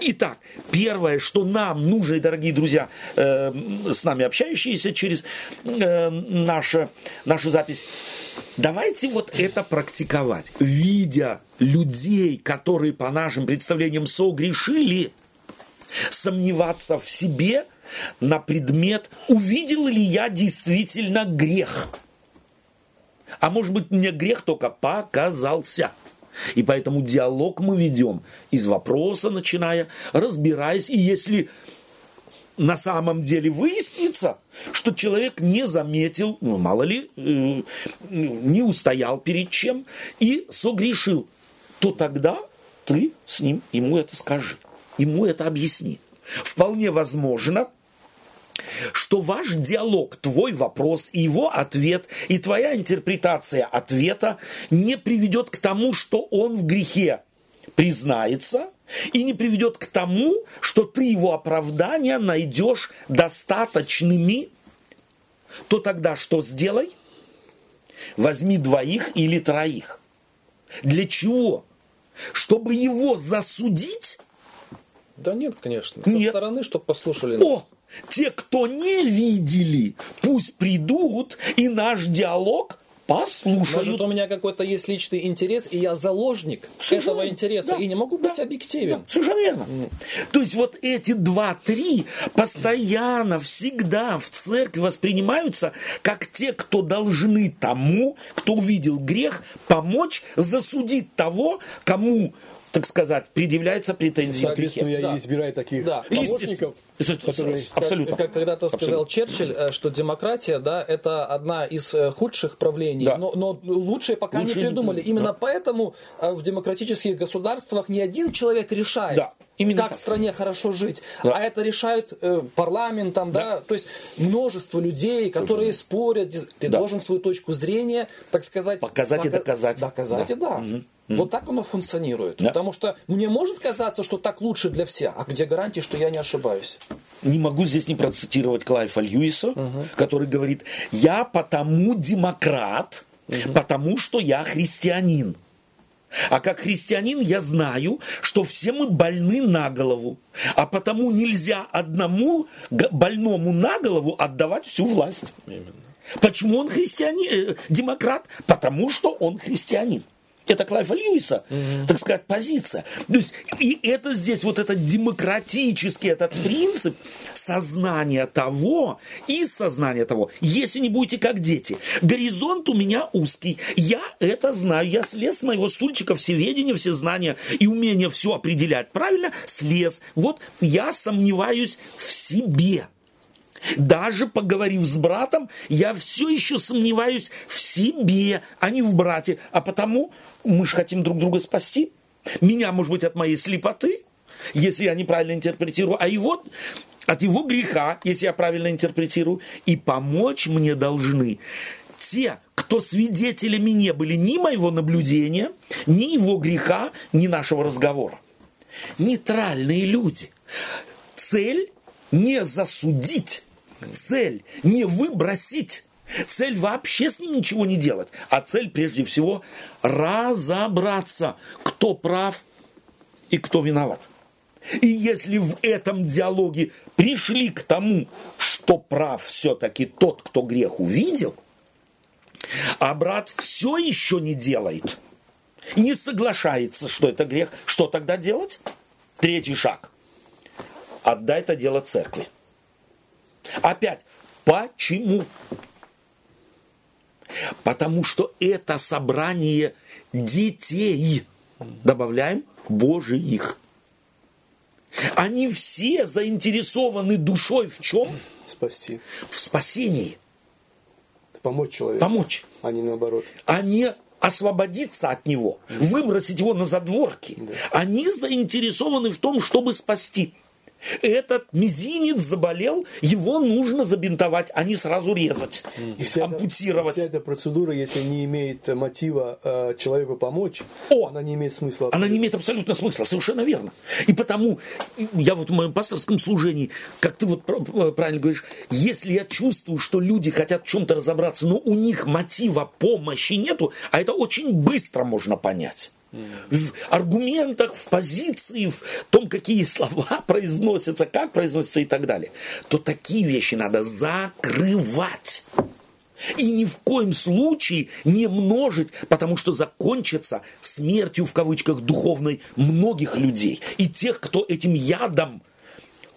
Итак, первое, что нам нужно, дорогие друзья, э, с нами общающиеся через э, наше, нашу запись, давайте вот это практиковать. Видя людей, которые по нашим представлениям согрешили, сомневаться в себе на предмет, увидел ли я действительно грех. А может быть, мне грех только показался. И поэтому диалог мы ведем из вопроса начиная, разбираясь. И если на самом деле выяснится, что человек не заметил, ну, мало ли, э, не устоял перед чем и согрешил, то тогда ты с ним ему это скажи, ему это объясни. Вполне возможно, что ваш диалог, твой вопрос и его ответ, и твоя интерпретация ответа не приведет к тому, что он в грехе признается, и не приведет к тому, что ты его оправдания найдешь достаточными, то тогда что сделай? Возьми двоих или троих. Для чего? Чтобы его засудить? Да нет, конечно. Со нет. стороны, чтобы послушали. О, те, кто не видели, пусть придут, и наш диалог послушают. Может, у меня какой-то есть личный интерес, и я заложник совершенно, этого интереса, да, и не могу быть да, объективен. Да, совершенно верно. Mm. То есть вот эти два-три постоянно, всегда в церкви воспринимаются как те, кто должны тому, кто увидел грех, помочь засудить того, кому так сказать, предъявляется претензия к грехе. я да. избираю таких да. помощников. Абсолютно. Как, когда-то сказал Черчилль, э, что демократия, да, это одна из э, худших правлений, да. но, но лучшие пока Лучше не придумали. Не... Именно да. поэтому э, в демократических государствах не один человек решает. Да. Именно как так. в стране хорошо жить. Да. А это решают э, парламент, там, да. да, то есть множество людей, которые спорят. Ты да. должен свою точку зрения, так сказать, показать пока... и доказать. Доказать да. и да. Угу. Вот так оно функционирует. Да. Потому что мне может казаться, что так лучше для всех, а где гарантии, что я не ошибаюсь? Не могу здесь не процитировать Клайфа Льюиса, угу. который говорит, я потому демократ, угу. потому что я христианин. А как христианин я знаю, что все мы больны на голову. А потому нельзя одному больному на голову отдавать всю власть. Именно. Почему он христианин, э, демократ? Потому что он христианин. Это Клайфа Льюиса, mm-hmm. так сказать, позиция. То есть, и это здесь вот этот демократический этот принцип сознания того и сознания того, если не будете как дети. Горизонт у меня узкий, я это знаю, я слез с моего стульчика, все ведения, все знания и умение все определять правильно, слез. Вот я сомневаюсь в себе. Даже поговорив с братом, я все еще сомневаюсь в себе, а не в брате. А потому мы же хотим друг друга спасти. Меня, может быть, от моей слепоты, если я неправильно интерпретирую, а его от его греха, если я правильно интерпретирую, и помочь мне должны те, кто свидетелями не были ни моего наблюдения, ни его греха, ни нашего разговора. Нейтральные люди. Цель не засудить, цель не выбросить, Цель вообще с ним ничего не делать, а цель прежде всего разобраться, кто прав и кто виноват. И если в этом диалоге пришли к тому, что прав все-таки тот, кто грех увидел, а брат все еще не делает, не соглашается, что это грех, что тогда делать? Третий шаг. Отдай это дело церкви. Опять, почему? Потому что это собрание детей, добавляем, Божиих. Они все заинтересованы душой в чем? Спасти. В спасении. Помочь человеку. Помочь. А не наоборот. А не освободиться от него, выбросить его на задворки. Да. Они заинтересованы в том, чтобы спасти. Этот мизинец заболел, его нужно забинтовать, а не сразу резать, И вся ампутировать. Эта, вся эта процедура, если не имеет мотива э, человеку помочь, О! она не имеет смысла. Она не имеет абсолютно смысла, совершенно верно. И потому я вот в моем пасторском служении, как ты вот пр- правильно говоришь, если я чувствую, что люди хотят в чем-то разобраться, но у них мотива помощи нету, а это очень быстро можно понять. В аргументах, в позиции, в том, какие слова произносятся, как произносятся и так далее, то такие вещи надо закрывать. И ни в коем случае не множить, потому что закончится смертью в кавычках духовной многих людей. И тех, кто этим ядом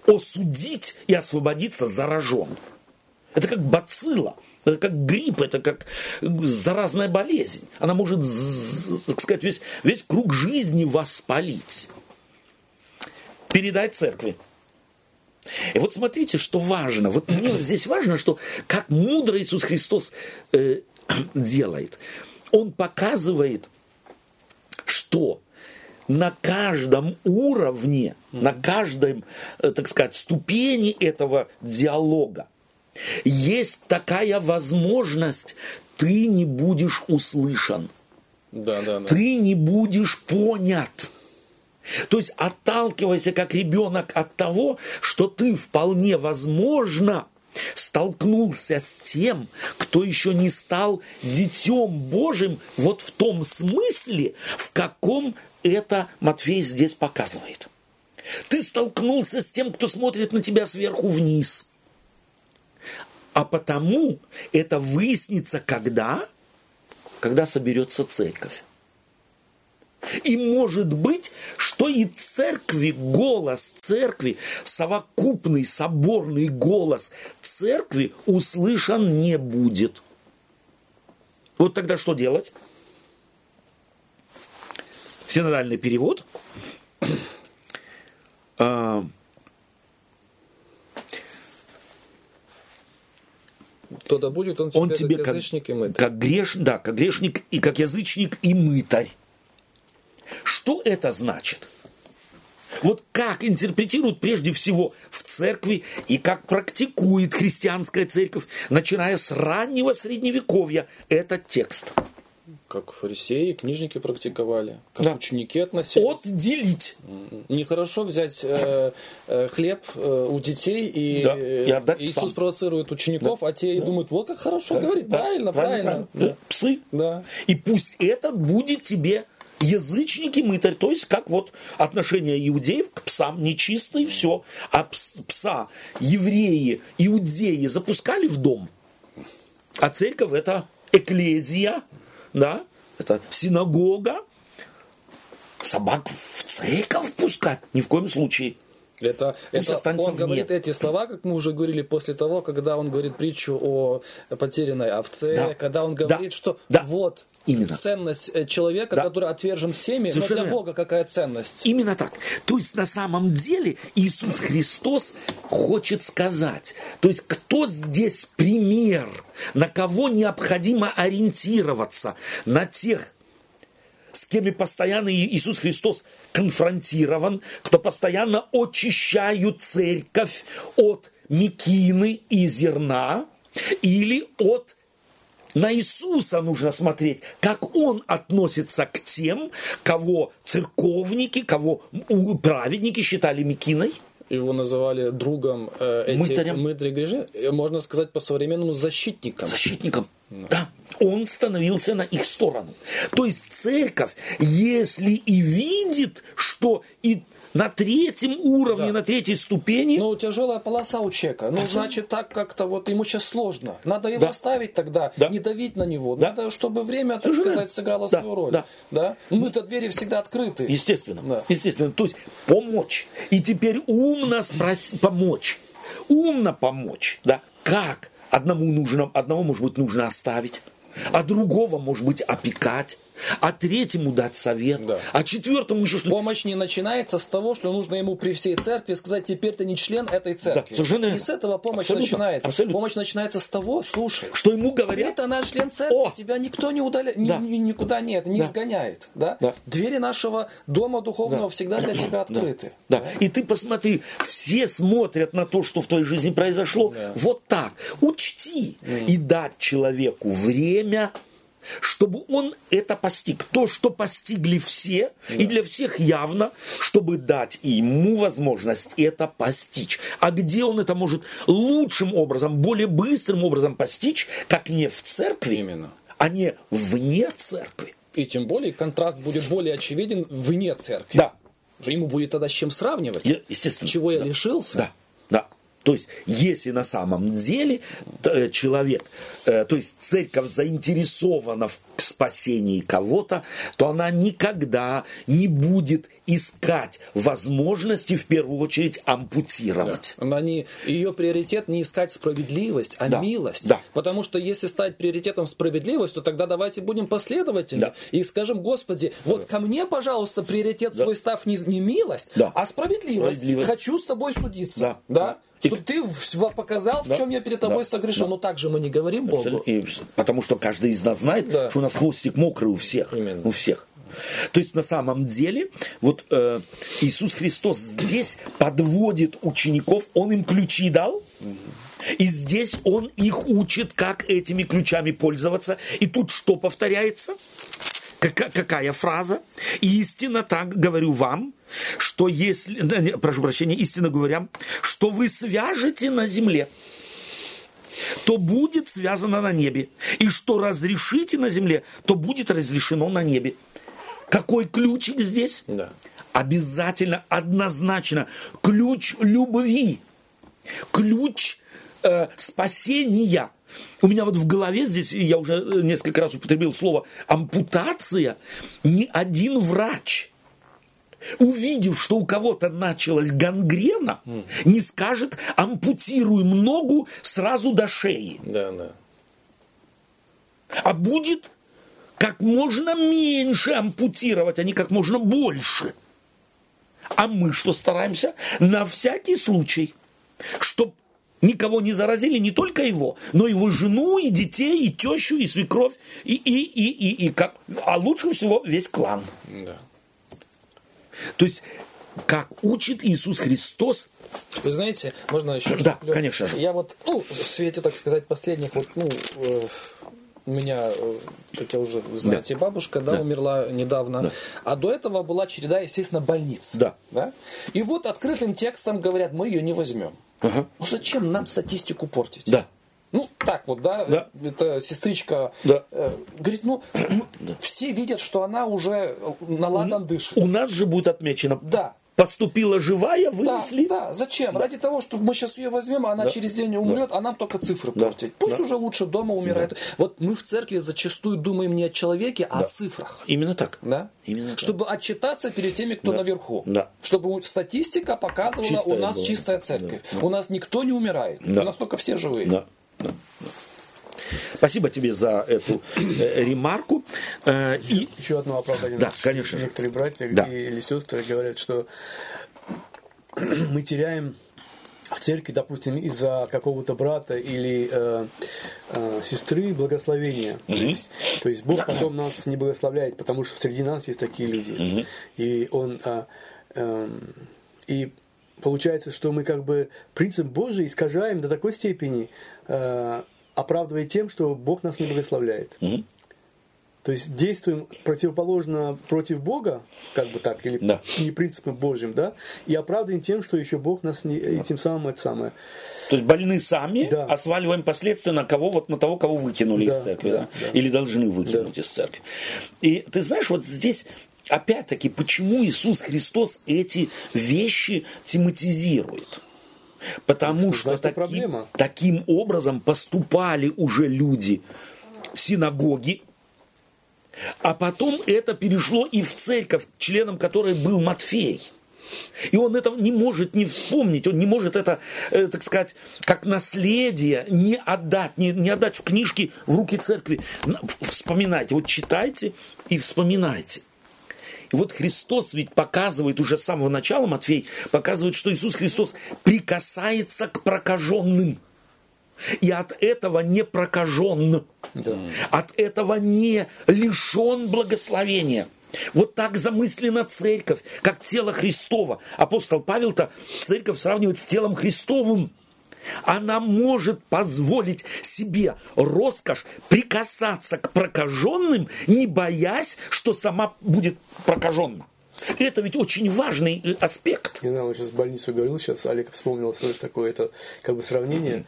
осудить и освободиться заражен. Это как бацилла, это как грипп, это как заразная болезнь. Она может, так сказать, весь, весь круг жизни воспалить. Передать церкви. И вот смотрите, что важно. Вот мне здесь важно, что как мудро Иисус Христос э, делает. Он показывает, что на каждом уровне, на каждом, э, так сказать, ступени этого диалога есть такая возможность, ты не будешь услышан, Да, да, да. ты не будешь понят. То есть отталкивайся как ребенок от того, что ты вполне возможно столкнулся с тем, кто еще не стал детем Божьим, вот в том смысле, в каком это Матфей здесь показывает. Ты столкнулся с тем, кто смотрит на тебя сверху вниз. А потому это выяснится когда? Когда соберется церковь. И может быть, что и церкви, голос церкви, совокупный соборный голос церкви услышан не будет. Вот тогда что делать? Синодальный перевод. То да будет он Он тебе как как, язычник и мытарь. как греш, да, как грешник и как язычник и мытарь. Что это значит? Вот как интерпретируют прежде всего в церкви и как практикует христианская церковь, начиная с раннего средневековья, этот текст. Как фарисеи, книжники практиковали, как Да. ученики относились. Отделить. Нехорошо взять э, э, хлеб э, у детей, и, Да, э, и отдать Иисус псам. провоцирует учеников, а те и думают, вот как хорошо говорит, Да, правильно, правильно. Да, Псы. Да. И пусть этот будет тебе язычник и мытарь, то есть как вот отношение иудеев к псам нечистые, все. А пс- пса евреи, иудеи запускали в дом, а церковь это эклезия, да, это синагога, собак в церковь пускать? Ни в коем случае. Это, Пусть это останется он вне. говорит эти слова, как мы уже говорили, после того, когда он говорит притчу о потерянной овце, Да. когда он Да. говорит, что Да. вот Именно. ценность э, человека, Да. который отвержен всеми, Совершенно но для. Бога какая ценность? Именно так. То есть на самом деле Иисус Христос хочет сказать, то есть кто здесь пример, на кого необходимо ориентироваться, на тех, кем постоянно Иисус Христос конфронтирован, кто постоянно очищают церковь от мекины и зерна или от на Иисуса нужно смотреть, как Он относится к тем, кого церковники, кого праведники считали мекиной, Его называли другом э, этих Мытарем. мытарей грижи, э, можно сказать по-современному защитником. защитником. Да. Он становился на их сторону. То есть церковь, если и видит, что и на третьем уровне, Да. на третьей ступени, Ну, тяжелая полоса у человека. Ну, значит, так как-то вот ему сейчас сложно. Надо его Да. оставить тогда, Да. не давить на него. Да. Надо, чтобы время, так Совершенно. сказать, сыграло Да, свою роль. да. Да? Мы-то двери всегда открыты. естественно, Да. естественно, то есть помочь. И теперь умно спроси, помочь. Умно помочь, да. Как? Одному нужно, одного, может быть, нужно оставить, а другого, может быть, опекать, а третьему дать совет, Да. а четвертому еще что Помощь не начинается с того, что нужно ему при всей церкви сказать, теперь ты не член этой церкви. совершенно Не с этого помощь Абсолютно, начинается. абсолютно. Помощь начинается с того, слушай, Что ему говорят? это наш член церкви, О! тебя никто не удаляет, Да. ни- никуда нет, не Да. изгоняет. Да? Да. Двери нашего дома духовного всегда для тебя открыты. Да. И ты посмотри, все смотрят на то, что в твоей жизни произошло, вот так. Учти и дать человеку время, чтобы он это постиг. То, что постигли все, и для всех явно, чтобы дать ему возможность это постичь. А где он это может лучшим образом, более быстрым образом постичь, как не в церкви, Именно. а не вне церкви. И тем более контраст будет более очевиден вне церкви. Да, Ему будет тогда с чем сравнивать. Естественно. Чего я Да. лишился? Да, да. То есть, если на самом деле э, человек, э, то есть церковь заинтересована в спасении кого-то, то она никогда не будет искать возможности в первую очередь ампутировать. Она не, ее приоритет не искать справедливость, а Да, милость. да. Потому что если стать приоритетом справедливость, то тогда давайте будем последовательны Да. и скажем, Господи, вот ко мне, пожалуйста, приоритет свой став не, не милость, Да. а справедливость. Справедливость. Хочу с тобой судиться. Да, Да? да. И- Чтобы ты в- показал, Да, в чем я перед тобой да, согрешил. да. Но так же мы не говорим Богу. И потому что каждый из нас знает, Да. что у нас хвостик мокрый у всех. Именно. У всех. То есть на самом деле вот э, Иисус Христос здесь подводит учеников, Он им ключи дал, и здесь Он их учит, как этими ключами пользоваться. И тут что повторяется? Кака- какая фраза? Истинно так говорю вам, что если, прошу прощения, истинно говоря, что вы свяжете на земле, то будет связано на небе. И что разрешите на земле, то будет разрешено на небе. Какой ключик здесь? Да. Обязательно, однозначно, ключ любви, ключ э, спасения. У меня вот в голове здесь, я уже э, несколько раз употребил слово ампутация, ни один врач, увидев, что у кого-то началась гангрена, не скажет ампутируем ногу сразу до шеи Да, да. а будет как можно меньше ампутировать, а не как можно больше. А мы что стараемся? На всякий случай, чтобы никого не заразили, не только его, но его жену, и детей, и тещу, и свекровь, и, и, и, и, и как, а лучше всего весь клан. да. То есть, как учит Иисус Христос, Вы знаете, можно еще... Да, конечно же. Я вот, ну, в свете, так сказать, последних, вот, ну, э, у меня, э, как я уже, вы знаете, бабушка, да, Да. умерла недавно. Да. А до этого была череда, естественно, больниц. Да. И вот открытым текстом говорят, мы ее не возьмем. Ага. Ну зачем нам статистику портить? да, Ну, так вот, да, Да. это сестричка Да. э, говорит, ну, ну, все видят, что она уже на ладан дышит. у нас же будет отмечено, Да. Поступила живая, Да, вынесли. да, зачем? Ради того, чтобы мы сейчас ее возьмем, а она Да. через день умрет, а нам только цифры Да. портить. Пусть Да. уже лучше дома умирает. Вот мы в церкви зачастую думаем не о человеке, а о цифрах. Именно так. Да? Именно так. Чтобы отчитаться перед теми, кто Да. наверху. Да. Чтобы статистика показывала, Чистая у нас была. чистая церковь. Да, да. У нас никто не умирает. Да. У нас только все живые. Да, да, да. Спасибо тебе за эту э, ремарку. Э, и Еще одно оправдание. Да, конечно же. Некоторые братья Да. или сестры говорят, что мы теряем в церкви, допустим, из-за какого-то брата или э, э, сестры благословения. То, есть, то есть Бог потом нас не благословляет, потому что среди нас есть такие люди. И он а, эм, и получается, что мы как бы принцип Божий искажаем до такой степени, э, оправдывая тем, что Бог нас не благословляет. То есть действуем противоположно против Бога, как бы так, или Да. не принципом Божьим, да, и оправдываем тем, что еще Бог нас не, и тем самым это самое. То есть больны сами, Да. а сваливаем последствия на кого? Вот на того, кого выкинули Да, из церкви, да, да? да. Или должны выкинуть из церкви. И ты знаешь, вот здесь опять-таки, почему Иисус Христос эти вещи тематизирует? Потому Что что значит, таким, проблема. таким образом поступали уже люди в синагоги, а потом это перешло и в церковь, членом которой был Матфей. И он этого не может не вспомнить, он не может это, э, так сказать, как наследие не отдать, не, не отдать в книжки в руки церкви. На- Вспоминайте, вот читайте и вспоминайте. И вот Христос ведь показывает уже с самого начала, Матфей показывает, что Иисус Христос прикасается к прокаженным. И от этого не прокажен. От этого не лишен благословения. Вот так замыслена церковь, как тело Христово. Апостол Павел-то церковь сравнивает с телом Христовым. Она может позволить себе роскошь прикасаться к прокаженным, не боясь, что сама будет прокаженна. Это ведь очень важный э, аспект. Не знаю, он сейчас в больницу говорил, сейчас Олег вспомнил, что это такое, это как бы сравнение.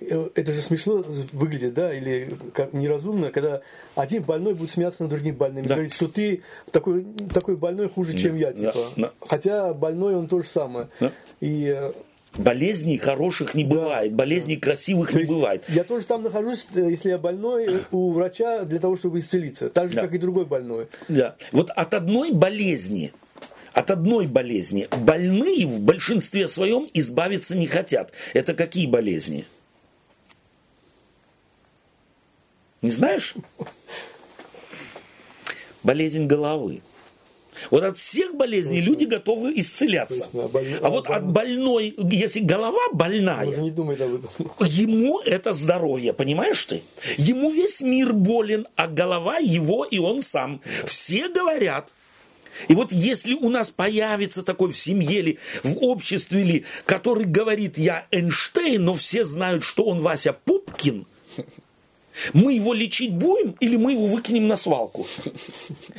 Э, Это же смешно выглядит, да, или как неразумно, когда один больной будет смеяться над другим больным, Да. говорить, что ты такой, такой больной хуже, чем я, да, типа. да. Хотя больной он то же самое. Да. И э, Болезней хороших не бывает, болезней красивых то не бывает. Я тоже там нахожусь, э, если я больной, э, у врача для того, чтобы исцелиться. Так же, Да. как и другой больной. Да. Вот от одной болезни, от одной болезни больные в большинстве своем избавиться не хотят. Это какие болезни? Не знаешь? Болезнь головы. Вот от всех болезней люди готовы исцеляться. Точно, а боль- А вот от больной, если голова больная, не думает об этом. Ему это здоровье, понимаешь ты? Ему весь мир болен, а голова его и он сам. Все говорят. И вот если у нас появится такой в семье или в обществе ли, который говорит, я Эйнштейн, но все знают, что он Вася Пупкин, мы его лечить будем или мы его выкинем на свалку?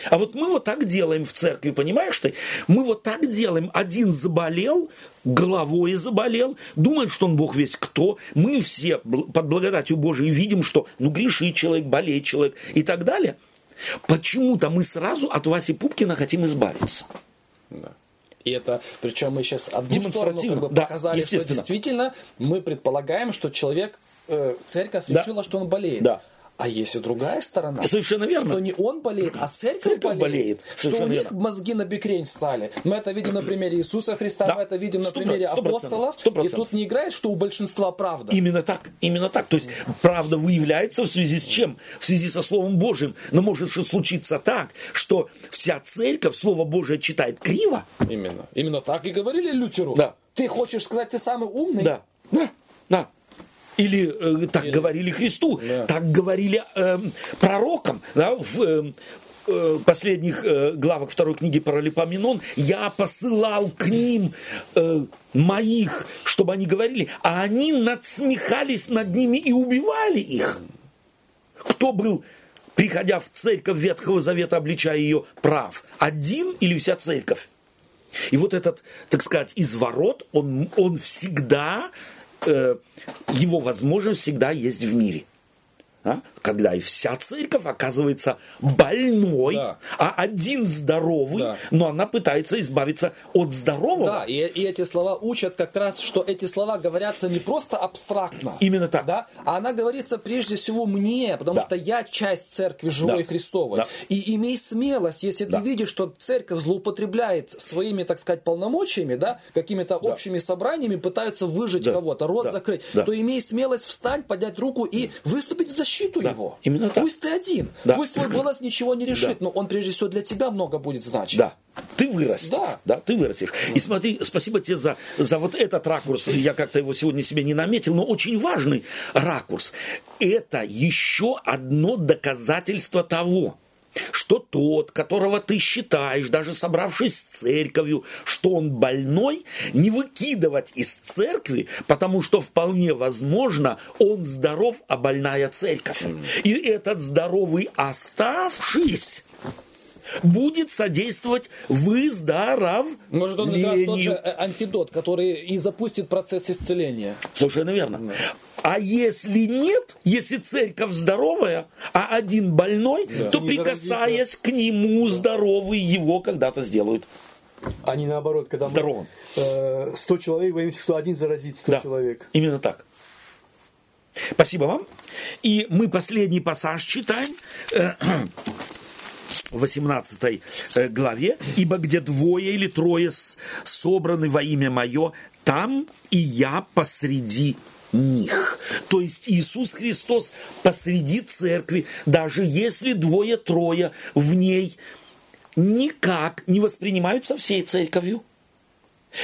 А вот мы вот так делаем в церкви, понимаешь ты? Мы вот так делаем. Один заболел, головой заболел, думает, что он Бог весь кто. Мы все под благодатью Божией видим, что ну грешит человек, болеет человек и так далее. Почему-то мы сразу от Васи Пупкина хотим избавиться. Да. И это, причем мы сейчас одну Демонстративно, сторону как бы да, показали, что действительно мы предполагаем, что человек, э, церковь Да. решила, что он болеет. Да. А есть и другая сторона. Совершенно верно. Что не он болеет, а церковь, Церковь болеет. болеет. Что у Совершенно них верно. мозги на бекрень стали. Мы это видим на примере Иисуса Христа, Да. мы это видим на Сто примере процентов, апостолов. сто И процентов. тут не играет, что у большинства правда. Именно так, именно так. То есть правда выявляется в связи с чем? В связи со Словом Божьим. Но может же случиться так, что вся церковь Слово Божие читает криво. Именно. Именно так и говорили Лютеру. Да. Ты хочешь сказать, ты самый умный? Да, да, да. Или э, так говорили Христу, Да. так говорили эм, пророкам да, в эм, э, последних э, главах второй книги Паралипоменон. Я посылал к ним э, моих, чтобы они говорили, а они надсмехались над ними и убивали их. Кто был, приходя в церковь Ветхого Завета, обличая ее прав? Один или вся церковь? И вот этот, так сказать, изворот, он, он всегда, э, его возможность всегда есть в мире. А? Когда и вся церковь оказывается больной, Да. а один здоровый, Да. но она пытается избавиться от здорового. Да, и, и эти слова учат как раз, что эти слова говорятся не просто абстрактно. Именно так. Да, а она говорится прежде всего мне, потому Да. что я часть церкви живой Да. Христовой. Да. И имей смелость, если Да. ты видишь, что церковь злоупотребляет своими, так сказать, полномочиями, да, какими-то общими собраниями, пытаются выжить Да. кого-то, рот Да. закрыть, Да. то имей смелость встать, поднять руку и выступить в защиту Да. Его. Именно так. Пусть ты один, Да. пусть твой голос ничего не решит, Да. но он прежде всего для тебя много будет значить. Да. Ты вырастешь. Да. ты вырастешь. И смотри, спасибо тебе за, за вот этот ракурс. Я как-то его сегодня себе не наметил, но очень важный ракурс. Это еще одно доказательство того, что тот, которого ты считаешь, даже собравшись с церковью, что он больной, не выкидывать из церкви, потому что вполне возможно, он здоров, а больная церковь. И этот здоровый оставшись будет содействовать выздоровлению. Может, он как раз тот же антидот, который и запустит процесс исцеления. Совершенно верно. А если нет, если церковь здоровая, а один больной, да. то, прикасаясь к нему, здоровый его когда-то сделают. А не наоборот, когда Здоровым. мы э, 100 человек боимся, что один заразит 100 да, человек. Именно так. Спасибо вам. И мы последний пассаж читаем. Э, в 18 э, главе, «Ибо где двое или трое собраны во имя Мое, там и я посреди них. То есть Иисус Христос посреди церкви, даже если двое-трое в ней никак не воспринимаются всей церковью.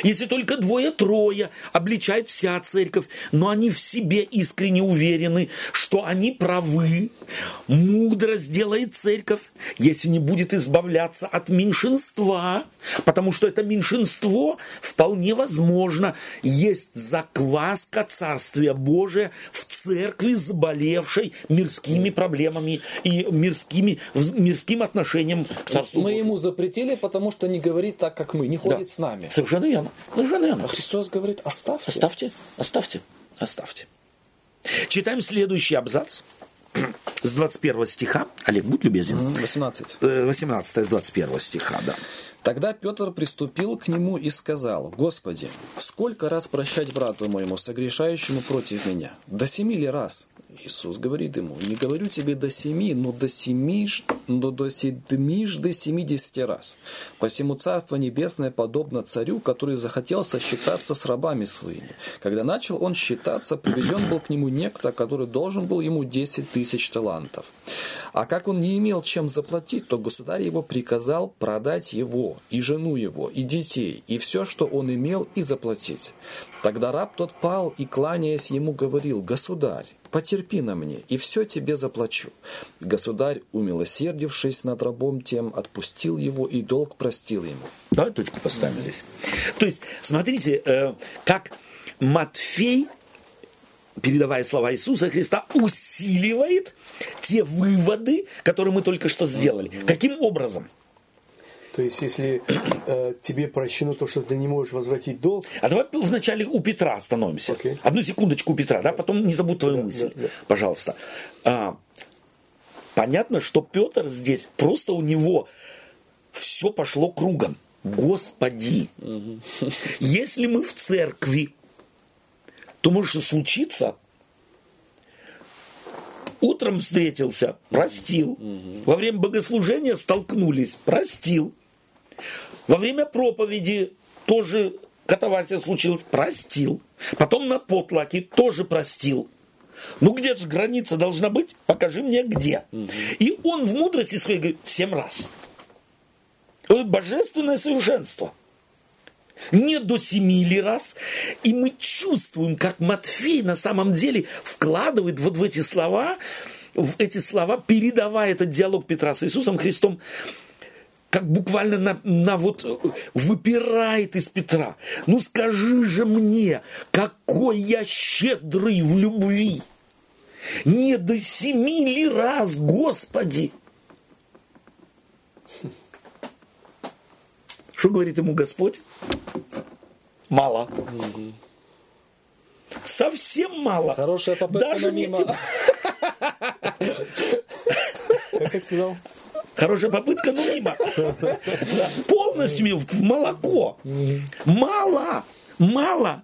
Если только двое-трое обличает вся церковь, но они в себе искренне уверены, что они правы, мудро сделает церковь, если не будет избавляться от меньшинства, потому что это меньшинство вполне возможно есть закваска Царствия Божия в церкви, заболевшей мирскими проблемами и мирскими, мирским отношением к Царству Мы ему запретили, потому что не говорит так, как мы, не ходит да. с нами. Совершенно верно. Совершенно верно. А Христос говорит, оставьте. Оставьте, оставьте, оставьте. Читаем следующий абзац с 21 стиха. Олег, будь любезен. 18. 18 с 21 стиха, да. Тогда Петр приступил к нему и сказал, «Господи, сколько раз прощать брату моему, согрешающему против меня? До семи ли раз?» Иисус говорит ему, «Не говорю тебе до семи, но до семи, но до седмижды семидесяти раз. Посему Царство Небесное подобно царю, который захотел сосчитаться с рабами своими. Когда начал он считаться, приведен был к нему некто, который должен был ему десять тысяч талантов. А как он не имел чем заплатить, то государь его приказал продать его, и жену его, и детей, и все, что он имел, и заплатить. Тогда раб тот пал и, кланяясь ему, говорил, «Государь, потерпи на мне, и все тебе заплачу». Государь, умилосердившись над рабом тем, отпустил его и долг простил ему. Давай точку поставим здесь. То есть, смотрите, э, как Матфей передавая слова Иисуса Христа, усиливает те выводы, которые мы только что сделали. Каким образом? То есть, если э, тебе прощено то, что ты не можешь возвратить долг... А давай вначале у Петра остановимся. Okay. Одну секундочку у Петра, да, потом не забудь твою да, мысль, да, да. пожалуйста. А, понятно, что Петр здесь, просто у него все пошло кругом. Господи, угу. если мы в церкви, то может случиться, утром встретился, простил. Угу. Во время богослужения столкнулись, простил. Во время проповеди тоже катавасия случилась, простил. Потом на потлаке тоже простил. Ну где же граница должна быть? Покажи мне где. Угу. И он в мудрости своей говорит семь раз. Божественное совершенство. Не до семи ли раз. И мы чувствуем, как Матфей на самом деле вкладывает вот в эти слова, в эти слова, передавая этот диалог Петра с Иисусом Христом, как буквально на, на вот выпирает из Петра. Ну скажи же мне, какой я щедрый в любви. Не до семи ли раз, Господи. Что говорит ему Господь? Мало. Угу. Совсем мало. Хорошая попытка, Даже не мимо. Как я сказал? Хорошая попытка, но мимо. Полностью в молоко. Мало. Мало.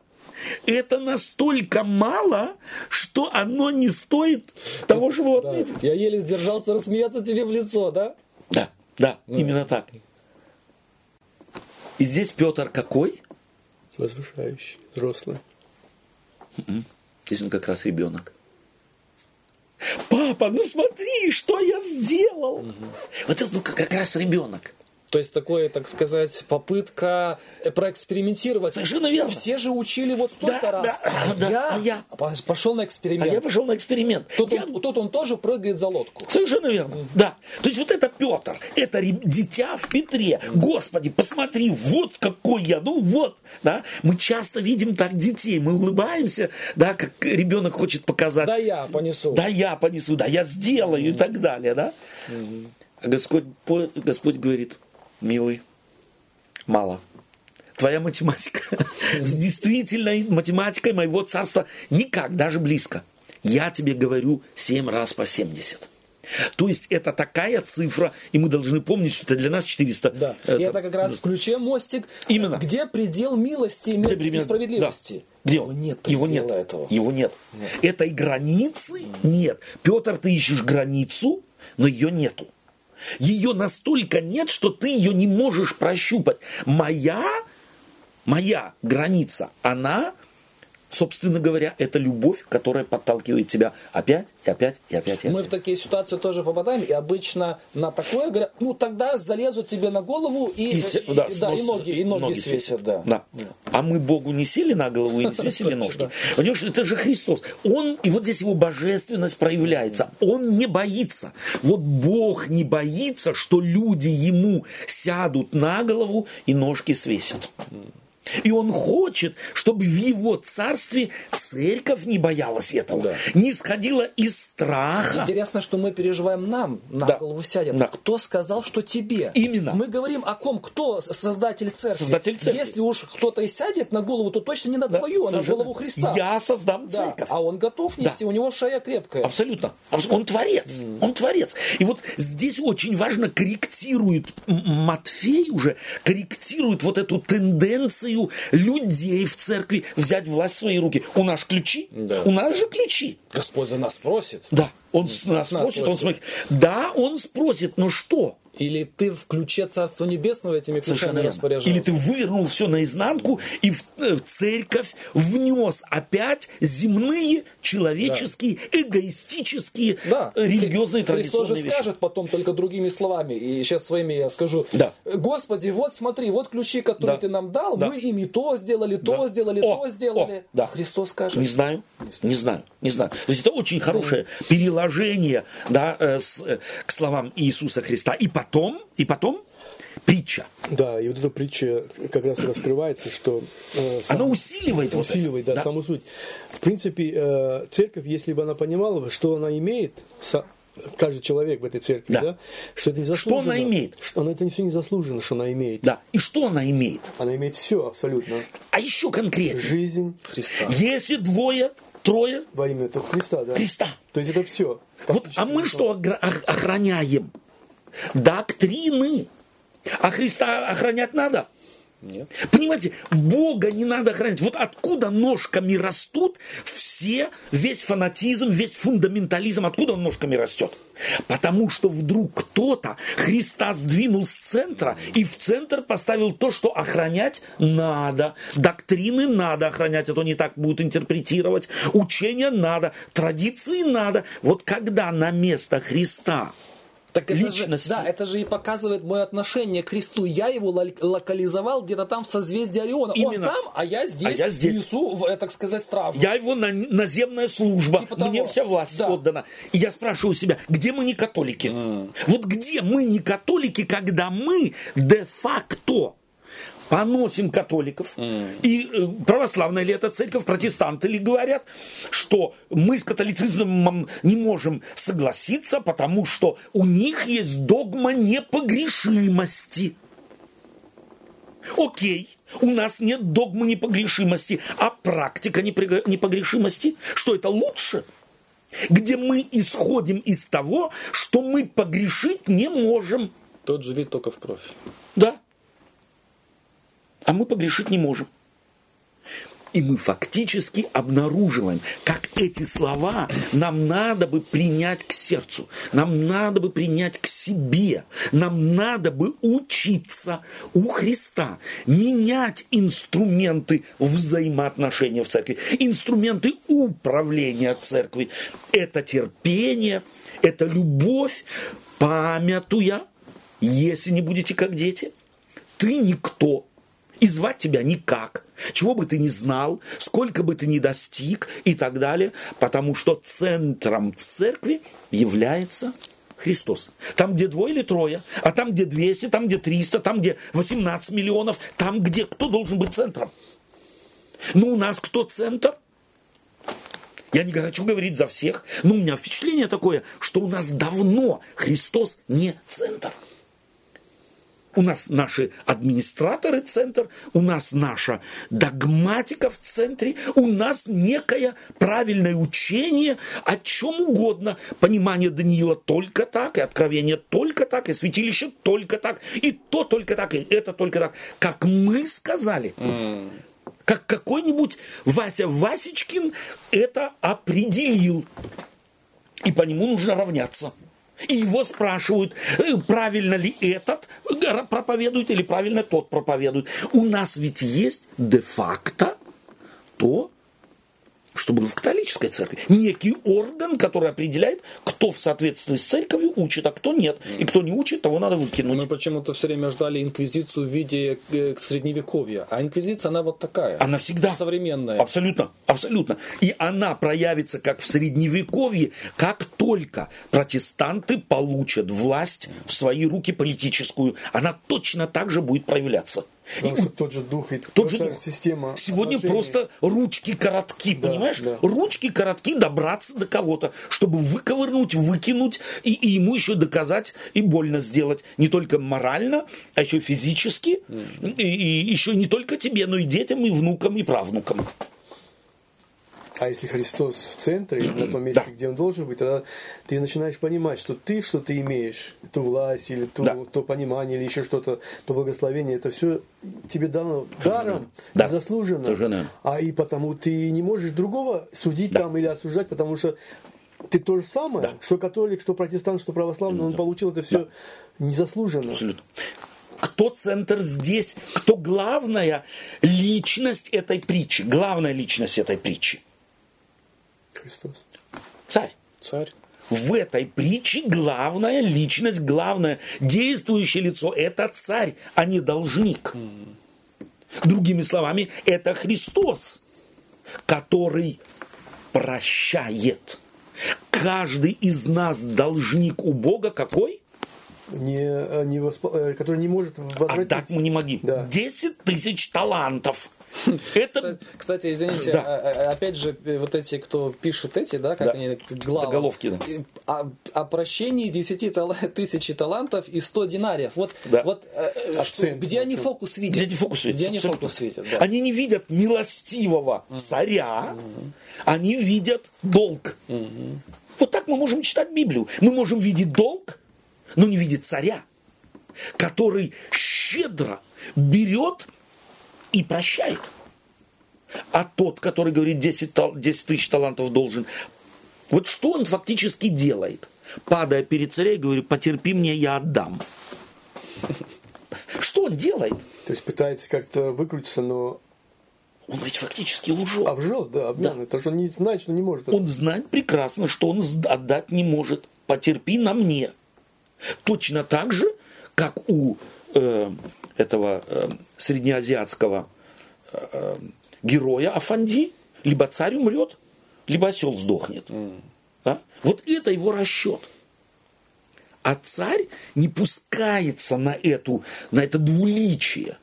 Это настолько мало, что оно не стоит того, чтобы да. отметить. Я еле сдержался рассмеяться тебе в лицо, да? Да, да, именно так. И здесь Петр какой? Возвышающий, взрослый. Здесь он как раз ребенок. Папа, ну смотри, что я сделал. Угу. Вот это ну, как раз ребенок. То есть такое, так сказать, попытка проэкспериментировать. Совершенно верно. Все же учили вот столько Да, раз. да, а, да, я а я? пошел на А эксперимент. я пошел на эксперимент. Тут, Я- он, тут он тоже прыгает за лодку. Совершенно верно. Да. То есть вот это Петр, это дитя в Петре. Господи, посмотри, вот какой я, ну вот. Да? Мы часто видим так детей, мы улыбаемся, да, как ребенок хочет показать. Да я понесу. Да я понесу, да я сделаю и так далее, да. А Господь, по- Господь говорит, милый, мало. Твоя математика с действительной математикой моего царства никак, даже близко. Я тебе говорю 7 раз по 70. То есть это такая цифра, и мы должны помнить, что это для нас 400. Да. Это- и это как раз в ключе мостик. Именно. Где предел милости и и справедливости. Да. Где Его он? нет Его нет. этого. Его нет. Этой границы нет. Петр, ты ищешь границу, но ее нету. Ее настолько нет, что ты ее не можешь прощупать. Моя, моя граница, она, собственно говоря, это любовь, которая подталкивает тебя опять и опять и опять. И Мы в опять. такие ситуации тоже попадаем, и обычно на такое говорят, ну тогда залезут тебе на голову и, И и- да, и- да, и ноги, и ноги, свесят. Да. Да. А мы Богу не сели на голову и не свесили ножки. да. Понимаешь, это же Христос. Он, и вот здесь его божественность проявляется. Он не боится. Вот Бог не боится, что люди ему сядут на голову и ножки свесят. И он хочет, чтобы в его царстве церковь не боялась этого, Да. не исходила из страха. Интересно, что мы переживаем нам, на Да. голову сядет. Да. Кто сказал, что тебе? Именно. Мы говорим о ком? Кто создатель церкви? Создатель церкви. Если уж кто-то и сядет на голову, то точно не на Да, твою, а на голову Христа. Я создам Да. церковь. А он готов нести, у него шея крепкая. Абсолютно. Абс- Он творец. Он творец. И вот здесь очень важно корректирует Матфей уже, корректирует вот эту тенденцию людей в церкви взять власть в свои руки. У нас ключи. Да. У нас же ключи. Господь за нас просит. Да. Он нас нас спросит, он спросит. смотрит. Да, он спросит, но что? Или ты в ключе Царства Небесного этими Совершенно ключами верно. распоряжался? Или ты вывернул все наизнанку и в, э, в церковь внес опять земные, человеческие, эгоистические, Да. э, религиозные, Хри- Христос же традиционные вещи. скажет потом только другими словами. И сейчас своими я скажу. Да. Господи, вот смотри, вот ключи, которые Да. ты нам дал, Да. мы ими то сделали, то Да. сделали, О, то сделали. о, да. Христос скажет. Не знаю, не знаю, не знаю. То есть это очень хорошее переложение да, э, с, э, к словам Иисуса Христа. И потом, и потом притча. Да, и вот эта притча как раз раскрывается, что э, сам- Она усиливает вот усиливает, это. да, саму суть. В принципе, э, церковь, если бы она понимала, что она имеет, са- каждый человек в этой церкви, Да. да, что это не заслуженно. она имеет? Что она это все не заслуженно, что она имеет. Да. И что она имеет? Она имеет все абсолютно. А еще конкретнее. Жизнь Христа. Если двое, трое во имя этого Христа, да. Христа. То есть это все. Вот, а мы что охраняем? Доктрины. А Христа охранять надо? Нет. Понимаете, Бога не надо охранять. Вот откуда ножками растут все, весь фанатизм, весь фундаментализм, откуда он ножками растет? Потому что вдруг кто-то Христа сдвинул с центра и в центр поставил то, что охранять надо. Доктрины надо охранять, а то не так будут интерпретировать. Учения надо, традиции надо. Вот когда на место Христа Так это личности. Же, да, это же и показывает мое отношение к Христу. Я его ло- локализовал где-то там в созвездии Ориона. Именно. Он там, а я здесь, А я здесь. несу, э, так сказать, стражу. Я его на, наземная служба, Типа того. мне вся власть Да. отдана. И я спрашиваю себя, где мы не католики? Вот где мы не католики, когда мы де-факто поносим католиков. И э, православная ли это церковь, протестанты ли говорят, что мы с католицизмом не можем согласиться, потому что у них есть догма непогрешимости. Окей, у нас нет догмы непогрешимости, а практика непогрешимости. Что это лучше? Где мы исходим из того, что мы погрешить не можем. Тот же вид, только в профиль. Да. А мы погрешить не можем. И мы фактически обнаруживаем, как эти слова нам надо бы принять к сердцу, нам надо бы принять к себе, нам надо бы учиться у Христа менять инструменты взаимоотношения в церкви, инструменты управления церкви. Это терпение, это любовь, памятуя если не будете как дети, ты никто. И звать тебя никак. Чего бы ты ни знал, сколько бы ты ни достиг и так далее. Потому что центром церкви является Христос. Там, где двое или трое, а там, где 200, там, где 300, там, где 18 миллионов, там, где кто должен быть центром? Ну, у нас кто центр? Я не хочу говорить за всех, но у меня впечатление такое, что у нас давно Христос не центр. У нас наши администраторы центр, у нас наша догматика в центре, у нас некое правильное учение о чем угодно. Понимание Даниила только так, и откровение только так, и святилище только так, и то только так, и это только так. Как мы сказали. Mm. Как какой-нибудь Вася Васечкин это определил. И по нему нужно равняться. И его спрашивают, «Э, правильно ли этот проповедует или правильно тот проповедует. У нас ведь есть де-факто то, что было в католической церкви. Некий орган, который определяет, кто в соответствии с церковью учит, а кто нет. И кто не учит, того надо выкинуть. Мы почему-то все время ждали инквизицию в виде э, средневековья. А инквизиция, она вот такая. Она всегда. Современная. Абсолютно, абсолютно. И она проявится как в средневековье, как только протестанты получат власть в свои руки политическую. Она точно так же будет проявляться. Что тот же дух и тот же дух. система. Сегодня отношений. просто ручки коротки, да, понимаешь? Да. Ручки коротки добраться до кого-то, чтобы выковырнуть, выкинуть и, и ему еще доказать и больно сделать. Не только морально, а еще физически. Mm. И, и еще не только тебе, но и детям, и внукам, и правнукам. А если Христос в центре, на том месте, да. где он должен быть, тогда ты начинаешь понимать, что ты что-то имеешь, ту власть или ту, да. то понимание или еще что-то, то благословение, это все тебе дано даром, да. заслуженно. Совершенно. А и потому ты не можешь другого судить да. там или осуждать, потому что ты то же самое, да. что католик, что протестант, что православный, он получил это все да. незаслуженно. Абсолютно кто центр здесь, кто главная личность этой притчи, главная личность этой притчи. Христос. Царь. Царь. В этой притче главная личность, главное действующее лицо – это царь, а не должник. Mm. Другими словами, это Христос, который прощает. Каждый из нас должник у Бога какой? Не, не восп... Э, который не может возвратить. Отдать мы не могли. Да. 10 тысяч талантов. Это... Кстати, извините, да. А, а, опять же, э, вот эти, кто пишет эти, да, как да. они, главы. Заголовки, да. О, о прощении 10 тал... тысяч талантов и 100 динариев. Вот, да. вот э, что, где они фокус видят? Где они фокус видят? Где они фокус видят, да. Они не видят милостивого царя, они видят долг. Вот так мы можем читать Библию. Мы можем видеть долг, но не видеть царя, который щедро берет и прощает. А тот, который говорит 10, 10 тысяч талантов должен, вот что он фактически делает? Падая перед царем и говорит, потерпи мне, я отдам. Что он делает? То есть пытается как-то выкрутиться, но он ведь фактически лжет. А лжет, да, обман. Да. Это же он не знает, что не может. Он знает прекрасно, что он отдать не может. Потерпи на мне. Точно так же, как у э, этого э, среднеазиатского э, героя Афанди, либо царь умрет, либо осел сдохнет. Mm. Да? Вот это его расчет. А царь не пускается на, эту, на это двуличие.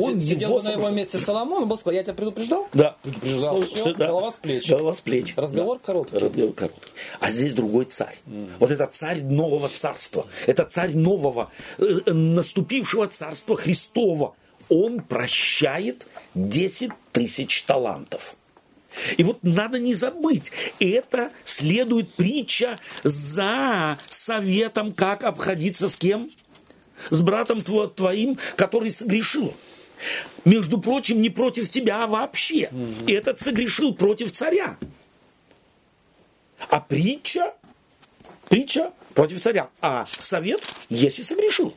Он Сидел его бы на его месте Соломон, был сказал, я тебя предупреждал? Да. Предупреждал. Все, да. голова с плеч. Голова с плеч. Разговор да. короткий. Разговор короткий. А здесь другой царь. Mm. Вот это царь нового царства. Это царь нового, э, э наступившего царства Христова. Он прощает 10 тысяч талантов. И вот надо не забыть, это следует притча за советом, как обходиться с кем? С братом твоим, который согрешил. Между прочим, не против тебя, а вообще. Угу. Этот согрешил против царя. А притча, притча против царя. А совет, если согрешил.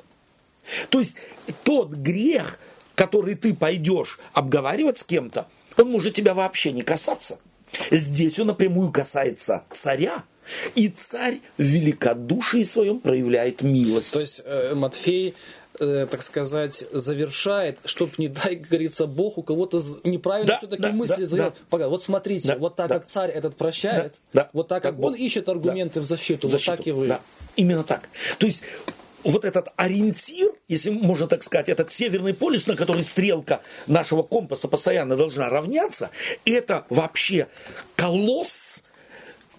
То есть тот грех, который ты пойдешь обговаривать с кем-то, он может тебя вообще не касаться. Здесь он напрямую касается царя, И царь в великодушии своем проявляет милость. То есть э, Матфей э, так сказать, завершает, чтоб не дай, как говорится, Бог у кого-то неправильно Да, все-таки да, мысли да, завел. да. Пока, вот смотрите, Да, вот так да. как царь этот прощает, Да, да. вот так как, Как он Бог. ищет аргументы в защиту, защиту. вот так и вы. Да, именно так. То есть вот этот ориентир, если можно так сказать, этот северный полюс, на который стрелка нашего компаса постоянно должна равняться, это вообще колосс,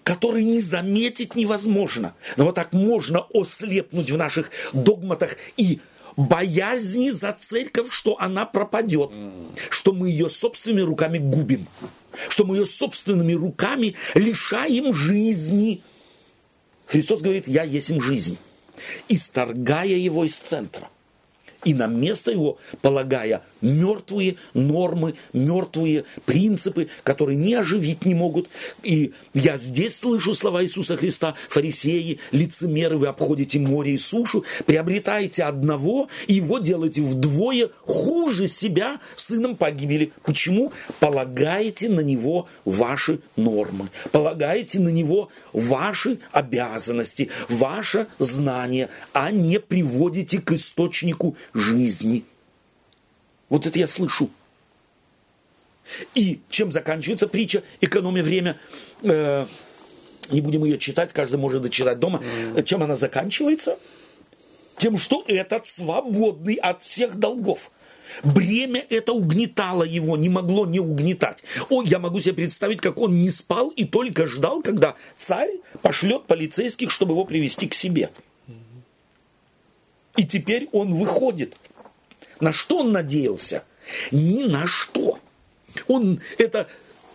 который не заметить невозможно. Но вот так можно ослепнуть в наших догматах и боязни за церковь, что она пропадет, что мы ее собственными руками губим, что мы ее собственными руками лишаем жизни. Христос говорит, я есть им жизнь, исторгая его из центра. И на место его полагая мертвые нормы, мертвые принципы, которые ни оживить не могут. И я здесь слышу слова Иисуса Христа, фарисеи, лицемеры, вы обходите море и сушу, приобретаете одного, и его делаете вдвое хуже себя сыном погибели. Почему? Полагаете на него ваши нормы, полагаете на него ваши обязанности, ваше знание, а не приводите к источнику жизни. Вот это я слышу. И чем заканчивается притча «Экономия время»? Э, не будем ее читать, каждый может дочитать дома. Чем она заканчивается? Тем, что этот свободный от всех долгов. Бремя это угнетало его, не могло не угнетать. О, я могу себе представить, как он не спал и только ждал, когда царь пошлет полицейских, чтобы его привести к себе. И теперь он выходит. На что он надеялся? Ни на что. Он это